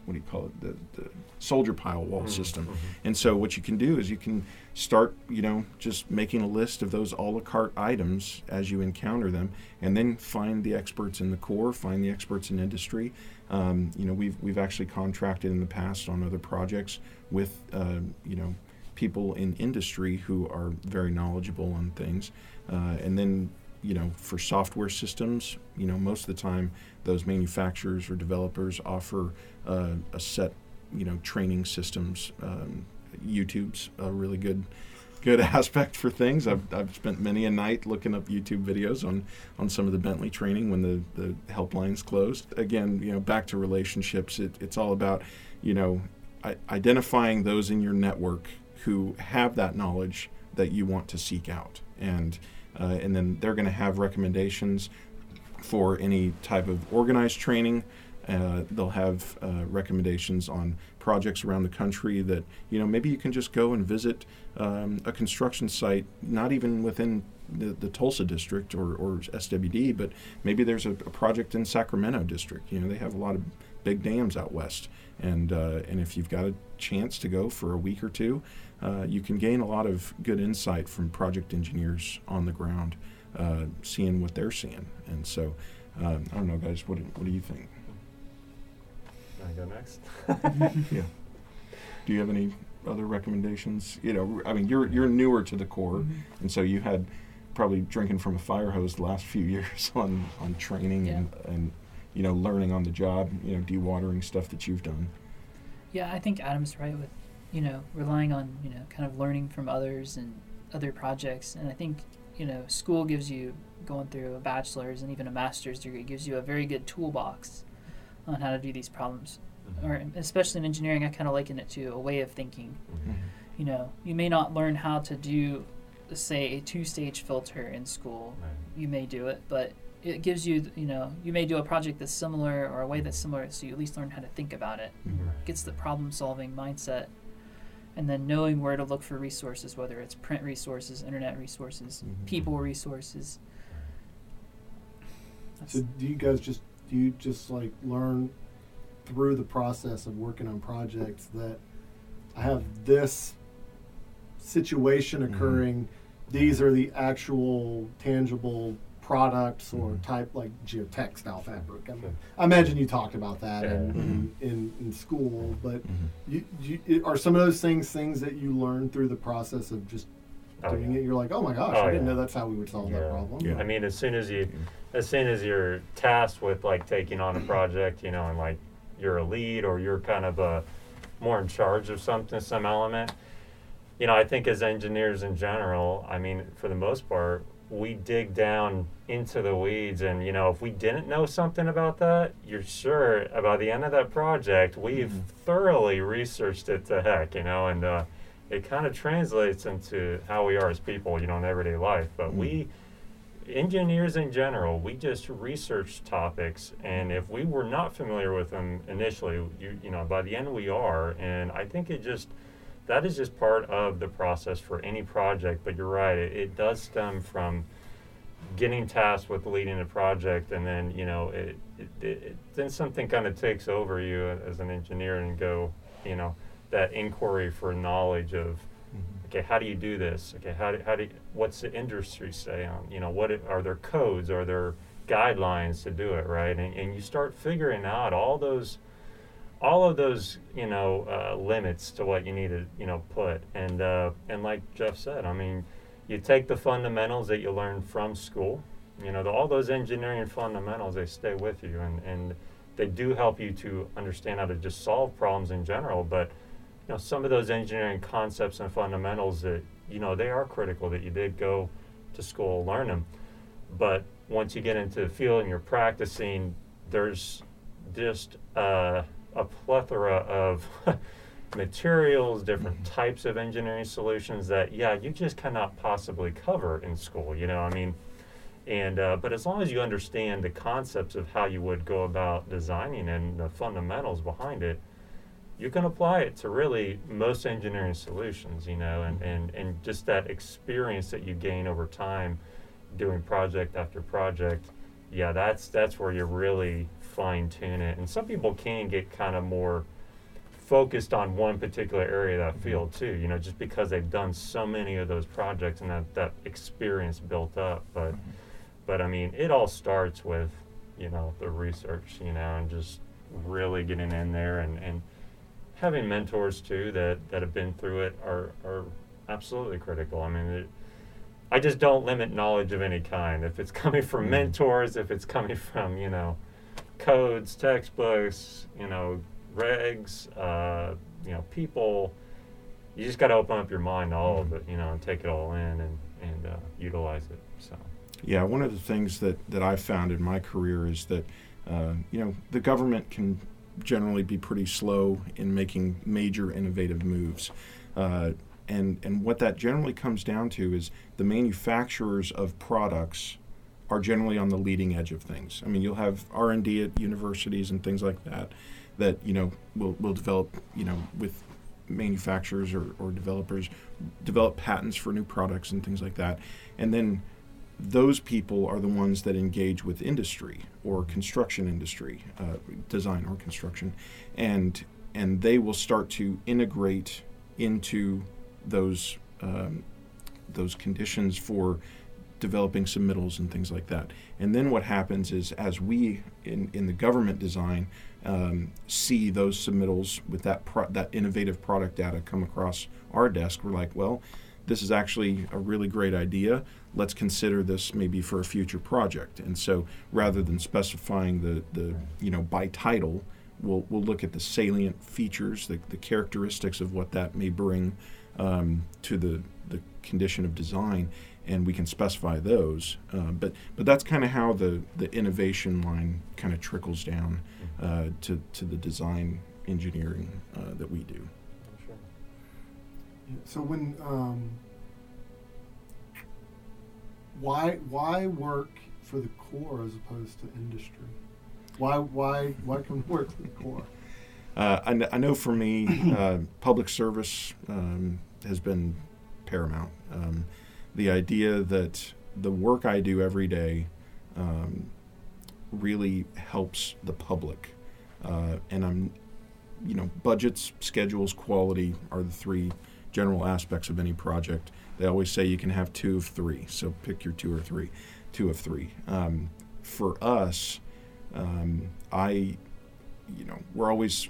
what do you call it? The, the soldier pile wall mm-hmm, system. Mm-hmm. and so what you can do is you can start you know just making a list of those a la carte items as you encounter them and then find the experts in the Corps find the experts in industry. Um, you know we've we've actually contracted in the past on other projects with uh, you know people in industry who are very knowledgeable on things. Uh, and then you know for software systems you know most of the time those manufacturers or developers offer uh, a set you know training systems um, youtube's a really good good [LAUGHS] aspect for things I've, I've spent many a night looking up youtube videos on on some of the bentley training when the the helplines closed again you know back to relationships it, it's all about you know identifying those in your network who have that knowledge that you want to seek out and uh, and then they're going to have recommendations for any type of organized training. Uh, they'll have uh, recommendations on projects around the country that you know maybe you can just go and visit um, a construction site, not even within the, the Tulsa district or, or SWD, but maybe there's a, a project in Sacramento district. You know they have a lot of big dams out west, and uh, and if you've got a chance to go for a week or two, uh, you can gain a lot of good insight from project engineers on the ground, uh, seeing what they're seeing. And so, um, I don't know, guys, what do, what do you think? Can I go next? [LAUGHS] Yeah. Do you have any other recommendations? You know, I mean, you're you're newer to the Corps, mm-hmm. and so you had probably drinking from a fire hose the last few [LAUGHS] years on on training and and you know learning on the job. You know, dewatering stuff that you've done. Yeah, I think Adam's right with, you know, relying on, you know, kind of learning from others and other projects. And I think, you know, school gives you going through a bachelor's and even a master's degree gives you a very good toolbox on how to do these problems. Mhm. Or especially in engineering, I kind of liken it to a way of thinking. Mhm. You know, you may not learn how to do, say, a two-stage filter in school. Right. You may do it, but it gives you, you know, you may do a project that's similar or a way that's similar, so you at least learn how to think about it. Right. Gets the problem-solving mindset, and then knowing where to look for resources, whether it's print resources, internet resources, Mhm. people resources. That's, So do you guys just do you just like learn through the process of working on projects that I have this situation Mhm. occurring. These are the actual tangible products or Mhm. type like geotextile fabric. I, mean, I imagine you talked about that Yeah. in, in, in, in school, but Mhm. you, you, are some of those things things that you learn through the process of just Oh, doing yeah. it? You're like, oh my gosh, Oh, I didn't yeah. know that's how we would solve that problem. Yeah. I mean, as soon as you, as soon as you're tasked with like taking on a project, you know, and like you're a lead or you're kind of a more in charge of something, some element. You know, I think as engineers in general, I mean, for the most part, we dig down into the weeds, and you know, if we didn't know something about that, you're sure by the end of that project, we've Mhm. thoroughly researched it to heck, you know, and uh, it kind of translates into how we are as people, you know, in everyday life. But Mhm. we engineers in general, we just research topics, and if we were not familiar with them initially, you you know, by the end we are, and I think it just that is just part of the process for any project. But you're right, it, it does stem from getting tasked with leading a project, and then you know, it, it, it, it then something kind of takes over you as an engineer and go, you know, that inquiry for knowledge of Mhm. okay how do you do this? Okay how do, how do what's the industry say on you know what are there codes? Are there guidelines to do it right? And, and you start figuring out all those all of those you know uh, limits to what you need to you know put. And uh, and like jeff said i mean you take the fundamentals that you learn from school you know the, all those engineering fundamentals they stay with you. And and they do help you to understand how to just solve problems in general but know some of those engineering concepts and fundamentals that you know they are critical that you did go to school learn them but once you get into the field and you're practicing there's just uh, a plethora of [LAUGHS] materials different Mhm. types of engineering solutions that yeah you just cannot possibly cover in school you know i mean and uh, but as long as you understand the concepts of how you would go about designing and the fundamentals behind it you can apply it to really most engineering solutions, you know, and, and, and just that experience that you gain over time doing project after project, yeah, that's that's where you really fine tune it. And some people can get kind of more focused on one particular area of that Mhm. field too, you know, just because they've done so many of those projects and that, that experience built up. But but I mean, it all starts with, you know, the research, you know, and just really getting in there and, and having mentors too that, that have been through it are, are absolutely critical. I mean, it, I just don't limit knowledge of any kind. If it's [LAUGHS] coming from Mhm. mentors, if it's coming from, you know, codes, textbooks, you know, regs, uh, you know, people, you just got to open up your mind to all of Mhm. it, you know, and take it all in and, and uh, utilize it. So. Yeah, one of the things that, that I've found in my career is that, uh, you know, the government can generally be pretty slow in making major innovative moves. Uh, and, and what that generally comes down to is the manufacturers of products are generally on the leading edge of things. I mean, you'll have R&D at universities and things like that that, you know, will, will develop, you know, with manufacturers or, or developers, develop patents for new products and things like that. And then those people are the ones that engage with industry or construction industry, uh, design or construction, and and they will start to integrate into those um, those conditions for developing submittals and things like that. And then what happens is, as we in, in the government design um, see those submittals with that pro- that innovative product data come across our desk, we're like, well, this is actually a really great idea. Let's consider this maybe for a future project. And so, rather than specifying the, the you know by title, we'll we'll look at the salient features, the, the characteristics of what that may bring um, to the the condition of design, and we can specify those. Uh, but but that's kind of how the the innovation line kind of trickles down uh, to to the design engineering uh, that we do. So when um, why why work for the Corps as opposed to industry? Why why why come work for the Corps? [LAUGHS] Uh, I, kn- I know for me, [CLEARS THROAT] uh, public service um, has been paramount. Um, the idea that the work I do every day um, really helps the public, uh, and I'm, you know, budgets, schedules, quality are the three general aspects of any project. They always say you can have two of three, so pick your two or three, two of three. Um, for us, um, I, you know, we're always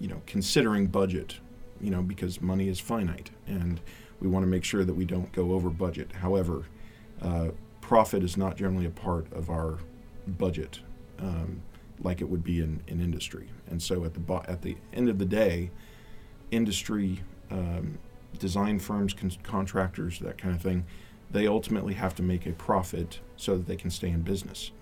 you know, considering budget, you know, because money is finite and we want to make sure that we don't go over budget. However, uh, profit is not generally a part of our budget um, like it would be in, in industry. And so at the, bo- at the end of the day, industry, um, design firms, con- contractors, that kind of thing, they ultimately have to make a profit so that they can stay in business.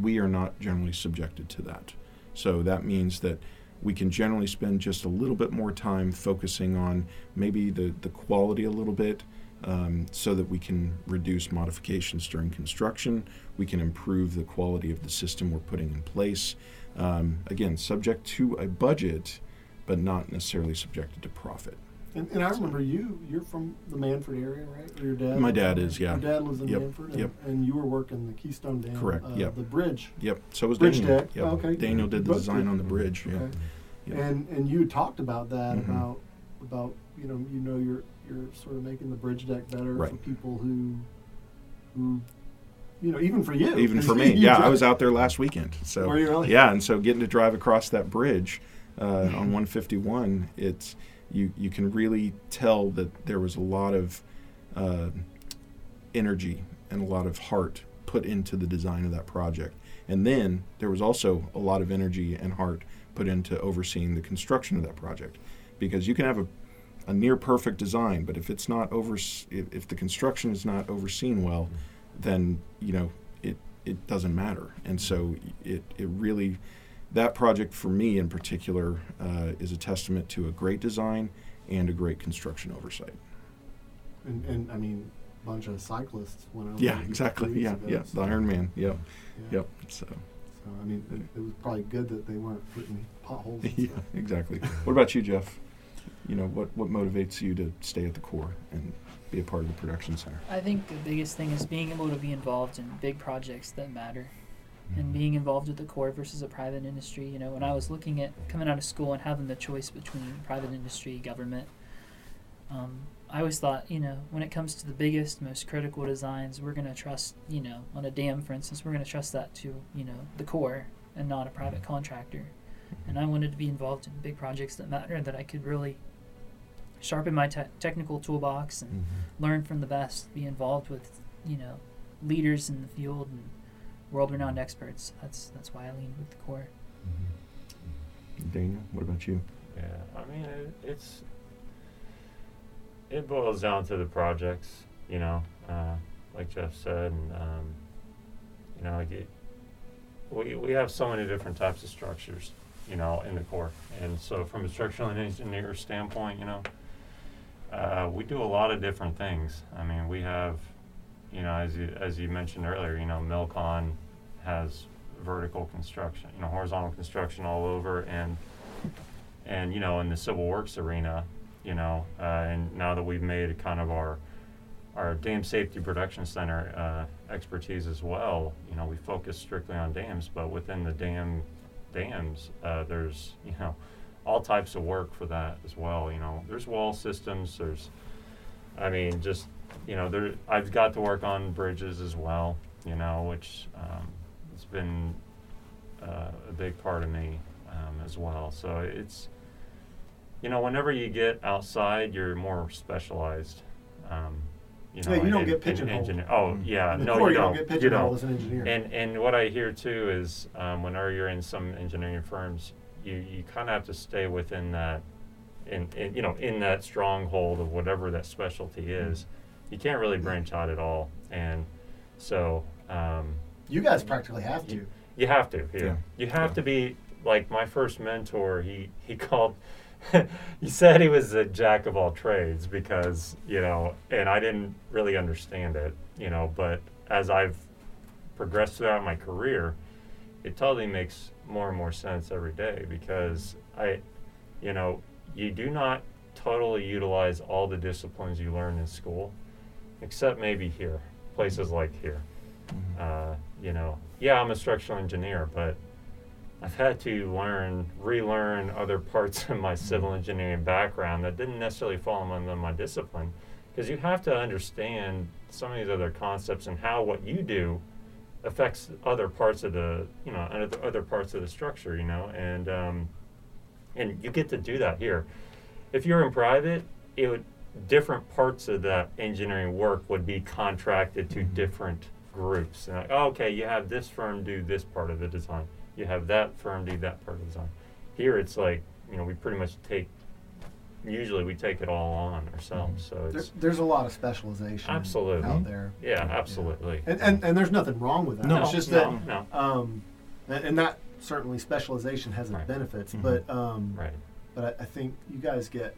We are not generally subjected to that. So that means that we can generally spend just a little bit more time focusing on maybe the, the quality a little bit um, so that we can reduce modifications during construction. We can improve the quality of the system we're putting in place. Um, again, subject to a budget, but not necessarily subjected to profit. And, and I remember you. You're from the Mannford area, right? Your dad. My dad is, yeah. Your dad lives in Yep, Mannford, and, yep. and you were working the Keystone Dam. Correct, Uh, yep. The bridge. Yep. So it was Bridge Daniel. deck. Yep. Oh, okay. Daniel did the Both design did. on the bridge. Yeah. Okay. Yep. And and you talked about that Mhm. about about you know you know you're you're sort of making the bridge deck better Right. for people who who you know even for you Even [LAUGHS] for me, yeah, I was out there last weekend. So Were you really? Yeah, and so getting to drive across that bridge uh, on 151, it's you you can really tell that there was a lot of uh, energy and a lot of heart put into the design of that project. And then there was also a lot of energy and heart put into overseeing the construction of that project, because you can have a a near perfect design, but if it's not over, if, if the construction is not overseen well, then you know it it doesn't matter. And so it it really that project for me in particular uh, is a testament to a great design and a great construction oversight. and, and I mean a bunch of cyclists went over Yeah, exactly. Yeah, ago, yeah. so- The Iron Man. Yep, yeah. yep. So So I mean it, it was probably good that they weren't putting potholes. And [LAUGHS] yeah, stuff. exactly. [LAUGHS] What about you, Jeff? You know what what motivates you to stay at the Corps and be a part of the production center? I think the biggest thing is being able to be involved in big projects that matter. And being involved with the Corps versus a private industry. You know, when I was looking at coming out of school and having the choice between private industry, government, um, I always thought, you know, when it comes to the biggest, most critical designs, we're going to trust, you know, on a dam, for instance, we're going to trust that to, you know, the Corps and not a private contractor. And I wanted to be involved in big projects that matter, that I could really sharpen my te- technical toolbox and Mm-hmm. learn from the best, be involved with, you know, leaders in the field and world-renowned experts. That's that's why I lean with the Corps. Daniel, what about you? Yeah, I mean, it, it's it boils down to the projects, you know, uh, like Jeff said, and um, you know, like it, we we have so many different types of structures, you know, in the Corps, and so from a structural engineer standpoint, you know, uh, we do a lot of different things. I mean, we have, you know, as you as you mentioned earlier, you know, Milcon has vertical construction, you know, horizontal construction all over, and and you know, in the civil works arena, you know, uh, and now that we've made kind of our our dam safety production center uh, expertise as well, you know, we focus strictly on dams, but within the dam dams, uh, there's you know all types of work for that as well. You know, there's wall systems. There's, I mean, just you know, there. I've got to work on bridges as well. You know, which um, been uh, a big part of me um, as well. So it's, you know, whenever you get outside, you're more specialized. Um, you know, Yeah, you don't get pigeonholed. engineer- Oh yeah, no, you you don't. get you pigeonholed don't. as an engineer. And and what I hear too is um, whenever you're in some engineering firms, you, you kind of have to stay within that, in, in you know in that stronghold of whatever that specialty is. you can't really branch out at all, and so um, You guys practically have to. you have to here. Yeah. You have Yeah. to be like my first mentor. He he called. [LAUGHS] he said he was a jack of all trades because you know, and I didn't really understand it, you know. But as I've progressed throughout my career, it totally makes more and more sense every day because I, you know, you do not totally utilize all the disciplines you learn in school, except maybe here, places like here. Uh, you know, yeah, I'm a structural engineer, but I've had to learn, relearn other parts of my civil engineering background that didn't necessarily fall under my discipline, because you have to understand some of these other concepts and how what you do affects other parts of the, you know, other, other parts of the structure, you know, and um, and you get to do that here. If you're in private, it would different parts of that engineering work would be contracted to different groups. And like, oh, okay, you have this firm do this part of the design. You have that firm do that part of the design. Here, it's like you know we pretty much take. Usually, we take it all on ourselves. So There, there's a lot of specialization Absolutely. out there. yeah, absolutely. And, and and there's nothing wrong with that. No, it's just no, that no. um, and, and that certainly specialization has its Right. benefits, Mhm. but um, Right. but I, I think you guys get.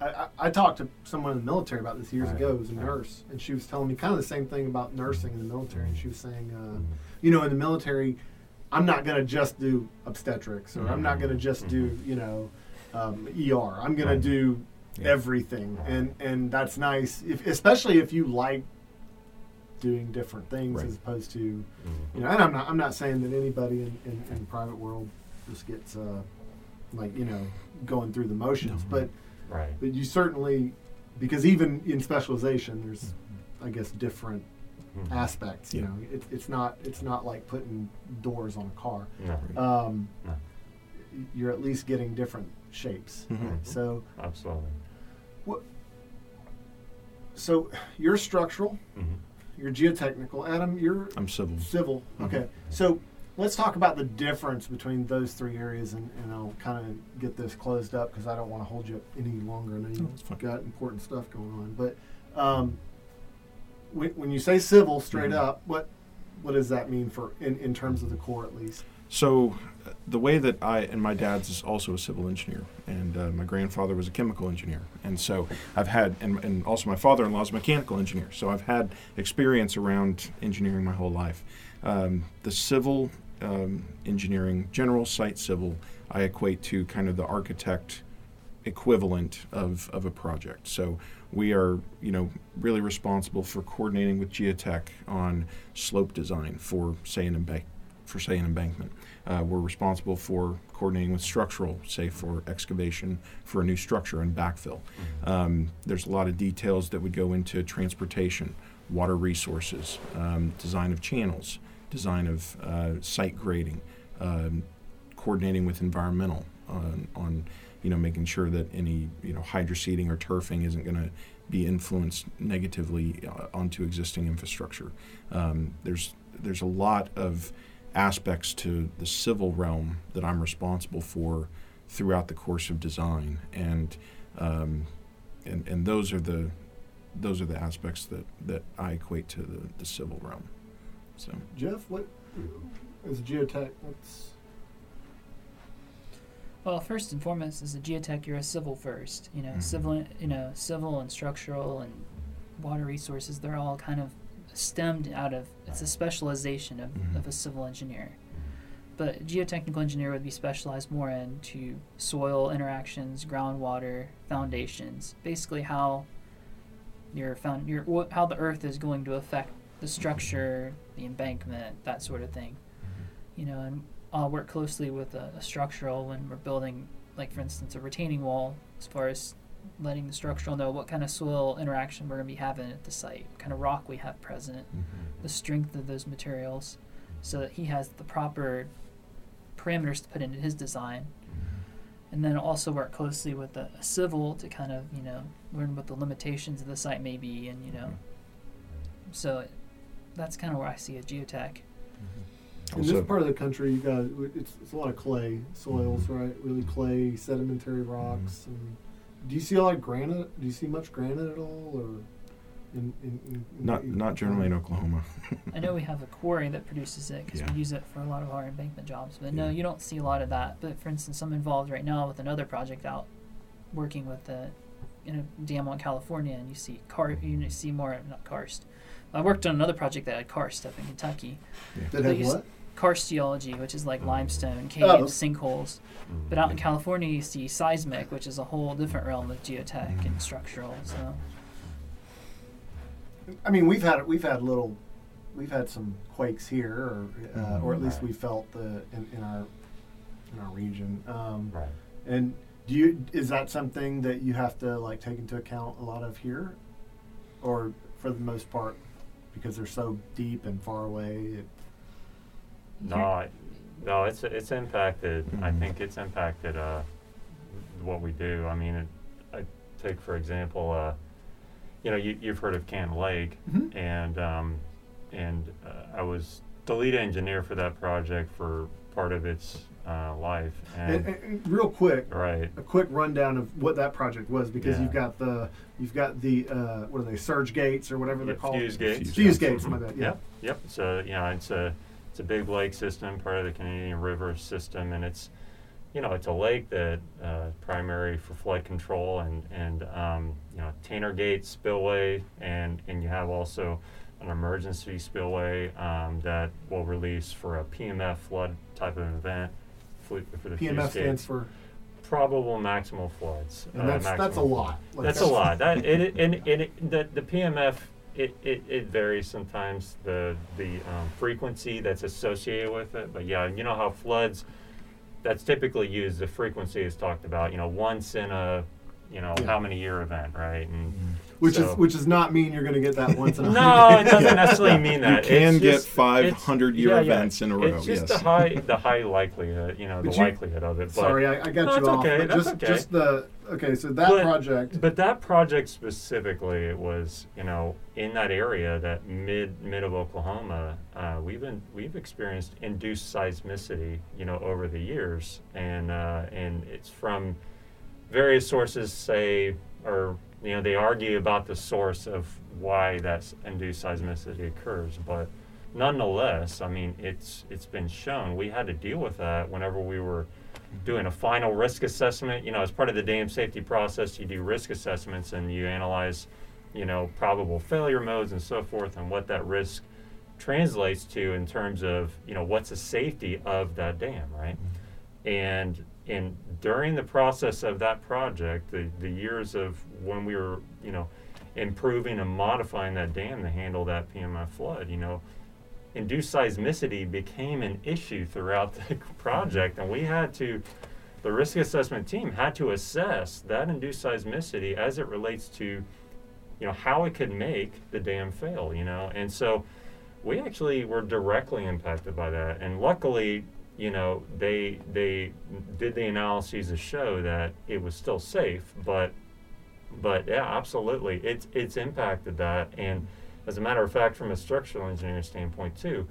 I, I, I talked to someone in the military about this years Right. ago. It was a nurse, and she was telling me kind of the same thing about nursing in the military. And she was saying, uh, Mhm. you know, in the military, I'm not going to just do obstetrics, or I'm not going to Mhm. just do, you know, um, ER. I'm going Right. to do Yeah. everything, and and that's nice, if, especially if you like doing different things Right. as opposed to, Mhm. you know. And I'm not I'm not saying that anybody in, in, in the private world just gets uh, like you know going through the motions, No. but Right. but you certainly because even in specialization, there's I guess different Mhm. aspects. You Yeah. know, it, it's not it's not like putting doors on a car. No. Um, No. You're at least getting different shapes. Mhm. So Absolutely. What? so you're structural, Mhm. you're geotechnical. Adam, you're I'm civil. civil. Mhm. Okay, so let's talk about the difference between those three areas, and, and I'll kind of get this closed up because I don't want to hold you up any longer. I know you've got important stuff going on, but um, when, when you say civil straight Mhm. up, what what does that mean for in, in terms of the Corps at least? So, uh, the way that I and my dad's is also a civil engineer, and uh, my grandfather was a chemical engineer, and so I've had, and, and also my father-in-law is a mechanical engineer, so I've had experience around engineering my whole life. Um, the civil um, engineering, general site civil, I equate to kind of the architect equivalent of, of a project. So we are, you know, really responsible for coordinating with geotech on slope design for, say, an embank, for say an embankment. Uh, we're responsible for coordinating with structural, say for excavation for a new structure and backfill. Um, there's a lot of details that would go into transportation, water resources, um, design of channels, design of uh, site grading, um, coordinating with environmental on, on you know making sure that any you know hydroseeding or turfing isn't going to be influenced negatively uh, onto existing infrastructure. Um, there's there's a lot of aspects to the civil realm that I'm responsible for throughout the course of design, and um, and and those are the those are the aspects that, that I equate to the, the civil realm. So Jeff, what is geotech? What's Well, first and foremost, as a geotech, you're a civil first. You know, Mhm. civil, you know, civil and structural and water resources. They're all kind of stemmed out of. It's a specialization of, Mhm. of a civil engineer. But a geotechnical engineer would be specialized more into soil interactions, groundwater, foundations. Basically, how your found your wh- how the earth is going to affect the structure, the embankment, that sort of thing. You know, and I'll work closely with a, a structural when we're building, like for instance, a retaining wall, as far as letting the structural know what kind of soil interaction we're going to be having at the site, what kind of rock we have present, mm-hmm. the strength of those materials, so that he has the proper parameters to put into his design. Mm-hmm. And then also work closely with a, a civil to kind of, you know, learn what the limitations of the site may be, and you know, mm-hmm. so that's kind of where I see a geotech. Mm-hmm. in this part of the country? You got it's, it's a lot of clay soils, mm-hmm. right? Really clay, sedimentary rocks. Mm-hmm. And do you see a lot of granite? Do you see much granite at all, or In, in, in, Not in- not generally in Oklahoma. I know we have a quarry that produces it because Yeah. we use it for a lot of our embankment jobs. But no, you don't see a lot of that. But for instance, I'm involved right now with another project out working with the in a dam on California, and you see car you see more not karst. I worked on another project that had karst up in Kentucky. That But have what? Karst geology, which is Mm. like limestone, caves, Oh. sinkholes. But out in California, you see seismic, which is a whole different realm of geotech and structural. So I mean, we've had we've had little, we've had some quakes here, or uh, or at least Right. we felt the in, in our in our region. Um, Right. And do you is that something that you have to like take into account a lot of here, or for the most part, because they're so deep and far away? It, No, I, no, it's it's impacted. I Mhm. think it's impacted uh, what we do. I mean, it, I take for example, uh, you know, you, you've heard of Canton Lake, Mhm. and um, and uh, I was the lead engineer for that project for part of its uh, life. and, And, and- real quick, right, a quick rundown of what that project was, because Yeah. you've got the you've got the uh, what are they surge gates or whatever they're Yeah, called? fuse gates. Fuse gates. my bad. Yeah. Yep, yep. So you know, it's a it's a big lake system, part of the Canadian River system, and it's you know it's a lake that uh, primary for flood control and and um, you know Tainter Gate spillway, and and you have also an emergency spillway um, that will release for a PMF flood type of event. Flu- For the fuse PMF gate. stands for, probable maximal floods. and uh, that's that's a lot. Like, that's a lot. That it, it, [LAUGHS] and, and it, the the PMF it, it, it varies sometimes the the um, frequency that's associated with it. But yeah, you know how floods that's typically used. The frequency is talked about. You know, once in a you know Yeah. how many year event, right? And which so- is which does not mean you're going to get that once in a [LAUGHS] no, it doesn't necessarily mean that. You can It's get 500 year yeah, yeah. events in a row. It's just yes. the high the high likelihood. You know, the you- likelihood of it. But Sorry, I, I got No, you it's off. okay, But that's just okay. just the okay. So that But- project. But that project specifically, it was you know in that area, that mid mid of Oklahoma, uh, we've been we've experienced induced seismicity, you know, over the years, and uh, and it's from various sources say or you know they argue about the source of why that induced seismicity occurs, but nonetheless, I mean it's it's been shown we had to deal with that whenever we were doing a final risk assessment. You know, as part of the dam safety process, you do risk assessments and you analyze, you know, probable failure modes and so forth, and what that risk translates to in terms of you know what's the safety of that dam, right? Mm-hmm. And and during the process of that project, the, the years of when we were, you know, improving and modifying that dam to handle that PMF flood, you know, induced seismicity became an issue throughout [LAUGHS] the project, and we had to, the risk assessment team had to assess that induced seismicity as it relates to, you know, how it could make the dam fail, you know, and so we actually were directly impacted by that, and luckily, you know, they they did the analyses to show that it was still safe, but but yeah, absolutely, it's it's impacted that, and as a matter of fact, from a structural engineering standpoint too,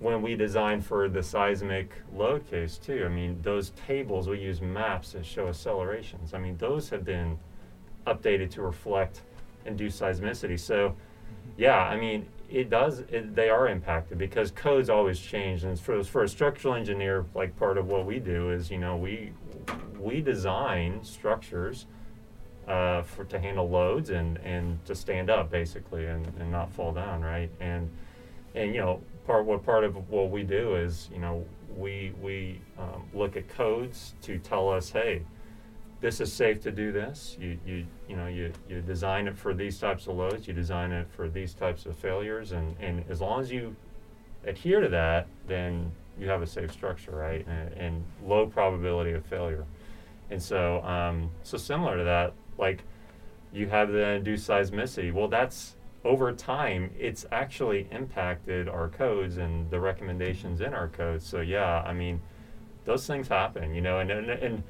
when we designed for the seismic load case too, I mean, those tables we use maps that show accelerations. I mean, those have been updated to reflect induced seismicity. So, yeah, I mean, it does. It, they are impacted because codes always change, and for for a structural engineer, like part of what we do is, you know, we we design structures uh, for to handle loads and and to stand up basically and, and not fall down, right? And and you know, part what part of what we do is, you know, we we um, look at codes to tell us, hey, this is safe to do this. You you you know you, you design it for these types of loads. You design it for these types of failures, and and as long as you adhere to that, then you have a safe structure, right? And, and low probability of failure. And so um, so similar to that, like you have the induced seismicity. Well, that's over time, it's actually impacted our codes and the recommendations in our codes. So yeah, I mean, those things happen, you know, and and and,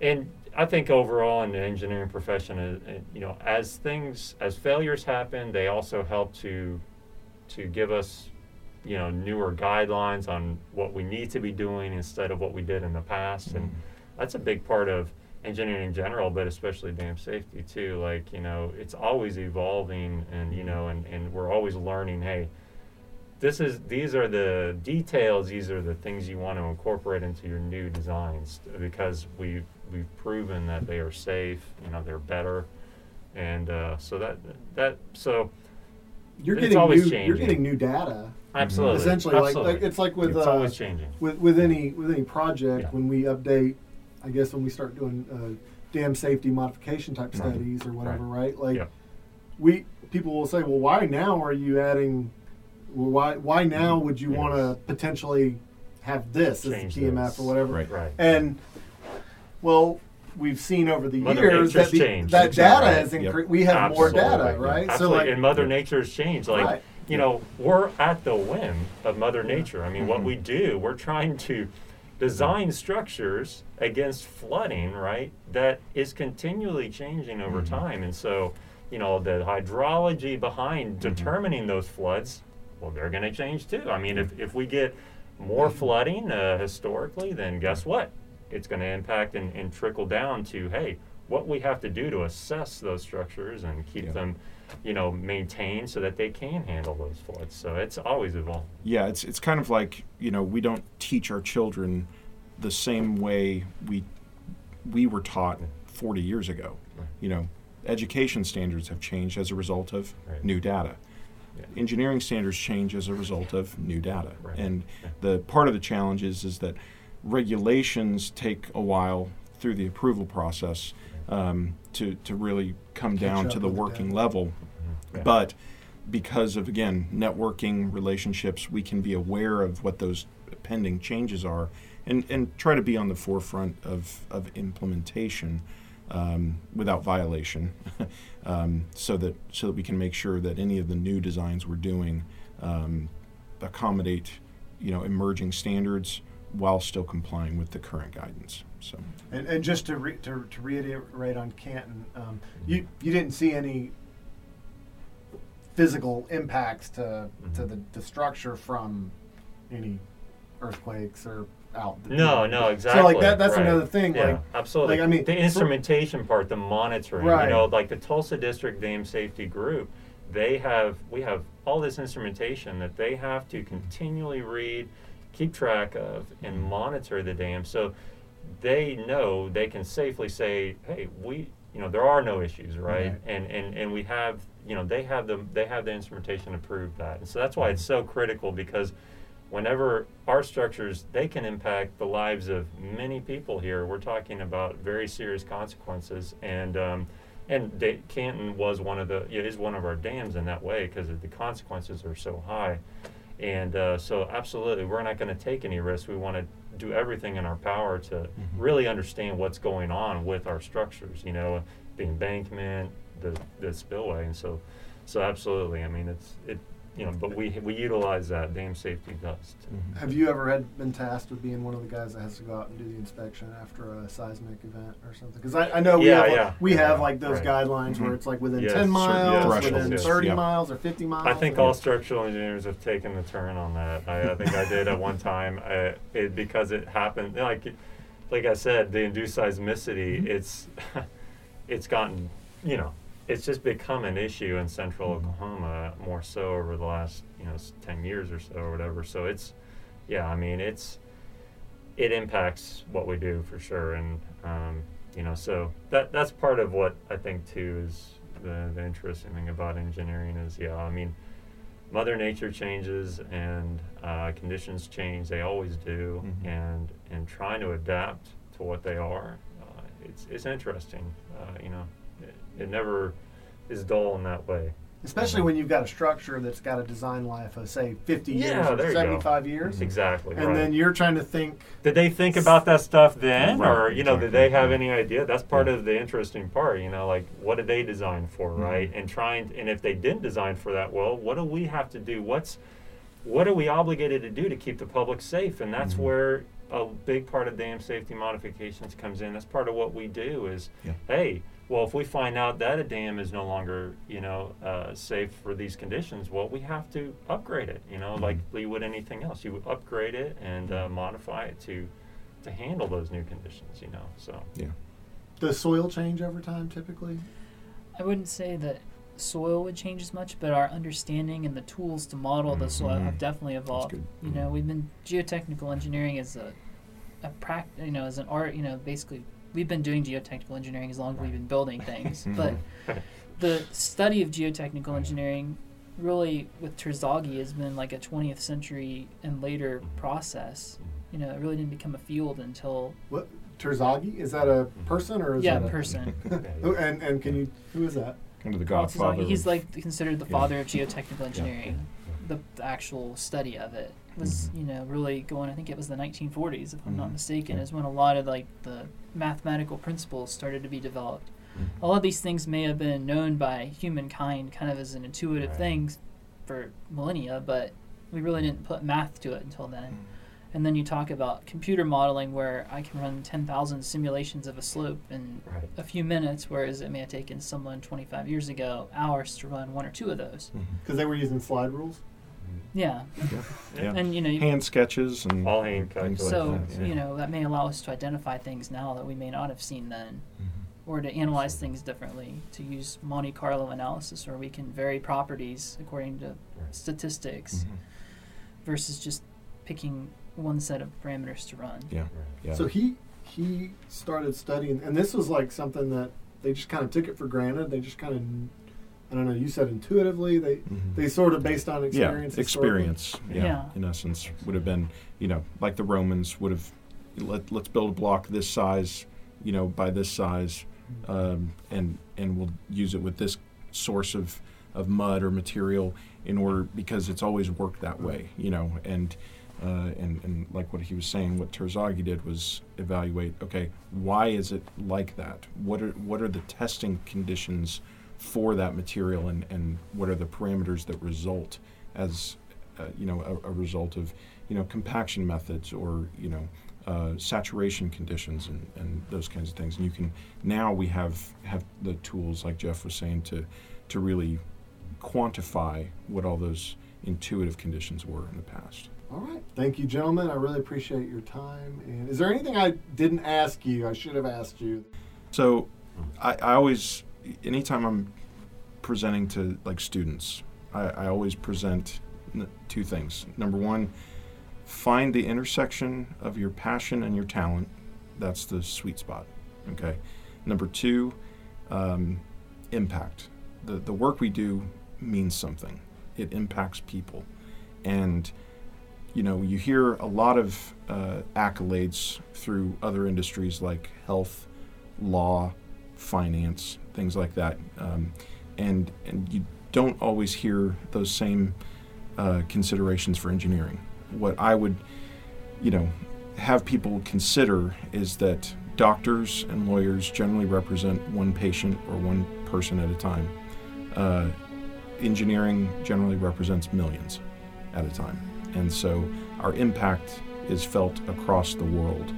and I think overall in the engineering profession, uh, uh, you know, as things as failures happen, they also help to to give us you know newer guidelines on what we need to be doing instead of what we did in the past and that's a big part of engineering in general, but especially dam safety too. Like you know, it's always evolving, and you know, and, and we're always learning. Hey, this is these are the details. These are the things you want to incorporate into your new designs because we've we've proven that they are safe. You know, they're better, and uh, so that that so You're It's getting always new. You're getting new data. absolutely Essentially, absolutely. like, like it's like with it's uh, always changing. with with any with any project Yeah. when we update. I guess when we start doing uh, dam safety modification type Right. studies or whatever, right? Like Yeah. we people will say, well, why now are you adding? Well, why why now would you want to potentially have this as a Change TMF this. or whatever? Right. Right. And well, we've seen over the Mother years that the, changed. that Exactly. data has Yep. increased. We have more data, right? Absolutely. So like, and Mother Yeah. Nature's changed. Like, Right. you know, we're at the whim of Mother Yeah. Nature. I mean, what Mhm. we do, we're trying to design structures against flooding, right? That is continually changing over Mhm. time. And so, you know, the hydrology behind determining those floods, well, they're going to change too. I mean, if, if we get more flooding uh, historically, then guess what? It's going to impact and, and trickle down to, hey, what we have to do to assess those structures and keep Yeah. them, you know, maintained so that they can handle those floods. So it's always evolving. Yeah, it's it's kind of like you know we don't teach our children the same way we we were taught 40 years ago. Right. You know, education standards have changed as a result of Right. new data. Yeah. Engineering standards change as a result of new data. Right. And the part of the challenge is is that regulations take a while through the approval process um, to to really come Catch down to the with the working data. level. Yeah. But because of again networking relationships, we can be aware of what those pending changes are, and and try to be on the forefront of of implementation um, without violation, [LAUGHS] um, so that so that we can make sure that any of the new designs we're doing um, accommodate you know emerging standards while still complying with the current guidance. So And, and just to, re, to to reiterate on Canton, um, you you didn't see any physical impacts to to Mhm. the, the structure from any earthquakes or out. No, no, exactly. So like that that's right. another thing. Yeah, Like absolutely. like, I mean, the instrumentation part, the monitoring. Right. You know, like the Tulsa District Dam Safety Group, they have we have all this instrumentation that they have to continually read, keep track of, and monitor the dam. So they know they can safely say, "Hey, we." You know there are no issues, right? And, and and we have you know they have the they have the instrumentation to prove that, and so that's why it's so critical because whenever our structures they can impact the lives of many people here we're talking about very serious consequences and um, and Da- Canton was one of the yeah, is one of our dams in that way because the consequences are so high and uh, so absolutely we're not going to take any risks. We want to do everything in our power to really understand what's going on with our structures you know the embankment the, the spillway. And so so absolutely i mean it's it you know but we we utilize that dam safety does too. Have you ever had been tasked with being one of the guys that has to go out and do the inspection after a seismic event or something? Because I, I know we Yeah, have yeah, we have like those right. guidelines where Mhm. it's like within Yes, ten certain miles, thresholds, within yes, thirty yeah. miles or fifty miles. I think all structural engineers have taken the turn on that. I, I think I did at one time. Uh, it, because it happened, like, like I said, the induced seismicity. It's, [LAUGHS] it's gotten, you know, it's just become an issue in central Mhm. Oklahoma more so over the last, you know, ten years or so or whatever. So it's, yeah, I mean, it's, it impacts what we do for sure, and um, you know, so that that's part of what I think too is the, the interesting thing about engineering is, yeah, I mean, Mother Nature changes and uh, conditions change; they always do, Mhm. and and trying to adapt to what they are, uh, it's it's interesting. Uh, you know, it, it never is dull in that way. especially when you've got a structure that's got a design life of say fifty Yeah, years there or you go. seventy-five years, Exactly. and right. then you're trying to think. Did they think about that stuff then, Right, or you know, did they have any idea? That's part Yeah. of the interesting part. You know, like what did they design for, Mhm. right? And trying, and if they didn't design for that, well, what do we have to do? What's what are we obligated to do to keep the public safe? And that's Mhm. where a big part of dam safety modifications comes in. That's part of what we do. Is Yeah. hey, well, if we find out that a dam is no longer, you know, uh, safe for these conditions, well, we have to upgrade it. You know, like Mhm. you would anything else, you would upgrade it and uh, modify it to to handle those new conditions. You know, so yeah. Does soil change over time typically? I wouldn't say that soil would change as much, but our understanding and the tools to model the soil Mhm. have definitely evolved. good. You know, we've been geotechnical engineering as a a prac, you know, as an art. You know, basically, we've been doing geotechnical engineering as long as we've been building things. [LAUGHS] but [LAUGHS] the study of geotechnical engineering, really, with Terzaghi, has been like a 20th century and later process. You know, it really didn't become a field until What Terzaghi is that a person or is yeah, that a person. [LAUGHS] And and can you who is that? Kind of the godfather. He's like considered the Yeah. father of geotechnical engineering. The, the actual study of it was, you know, really going. I think it was the 1940s, if I'm not Mhm. mistaken, is when a lot of like the mathematical principles started to be developed. Mhm. A lot of these things may have been known by humankind, kind of as an intuitive Right. thing, for millennia, but we really didn't put math to it until then. And then you talk about computer modeling, where I can run 10,000 simulations of a slope in Right. a few minutes, whereas it may have taken someone 25 years ago hours to run one or two of those. Mhm. Because they were using slide rules. Yeah, Yeah. and you know, you- Hand sketches and All hand things calculations. so that, yeah. you know that may allow us to identify things now that we may not have seen then, Mhm. or to analyze things differently. To use Monte Carlo analysis, where we can vary properties according to Right. statistics, Mhm. versus just picking one set of parameters to run. Yeah. Right. Yeah. So he he started studying, and this was like something that they just kind of took it for granted. They just kind of, I don't know. You said intuitively. They Mhm. they sort of based on experience. Yeah, experience. Yeah, Yeah. in essence, would have been, you know, like the Romans would have. Let Let's build a block this size, you know, by this size, um, and and we'll use it with this source of of mud or material in order because it's always worked that way, you know, and. Uh, and, and like what he was saying, what Terzaghi did was evaluate. Okay, why is it like that? What are what are the testing conditions for that material, and, and what are the parameters that result as uh, you know a, a result of you know compaction methods or you know uh, saturation conditions and, and those kinds of things. And you can now we have have the tools like Jeff was saying to to really quantify what all those intuitive conditions were in the past. All right. Thank you, gentlemen. I really appreciate your time. And is there anything I didn't ask you? I should have asked you. So I, I always, anytime I'm presenting to like students, I, I always present n- two things. Number one, find the intersection of your passion and your talent. That's the sweet spot. Okay. Number two, um, impact. The, the work we do means something, it impacts people. And you know, you hear a lot of uh, accolades through other industries like health, law, finance, things like that, um, and and you don't always hear those same uh, considerations for engineering. What I would, you know, have people consider is that doctors and lawyers generally represent one patient or one person at a time. Uh, engineering generally represents millions at a time. And so our impact is felt across the world,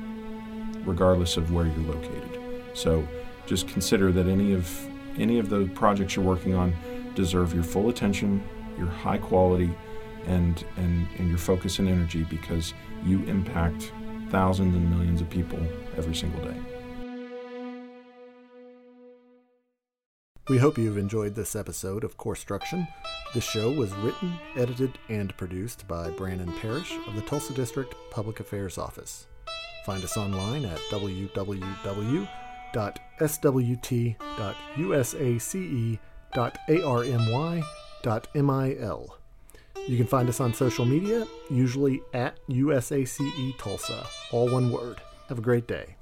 regardless of where you're located. So just consider that any of any of the projects you're working on deserve your full attention, your high quality, and and, and your focus and energy because you impact thousands and millions of people every single day. We hope you've enjoyed this episode of Corpstruction. This show was written, edited, and produced by Brandon Parrish of the Tulsa District Public Affairs Office. Find us online at www.swt.usace.army.mil. You can find us on social media, usually at USACE Tulsa, all one word. Have a great day.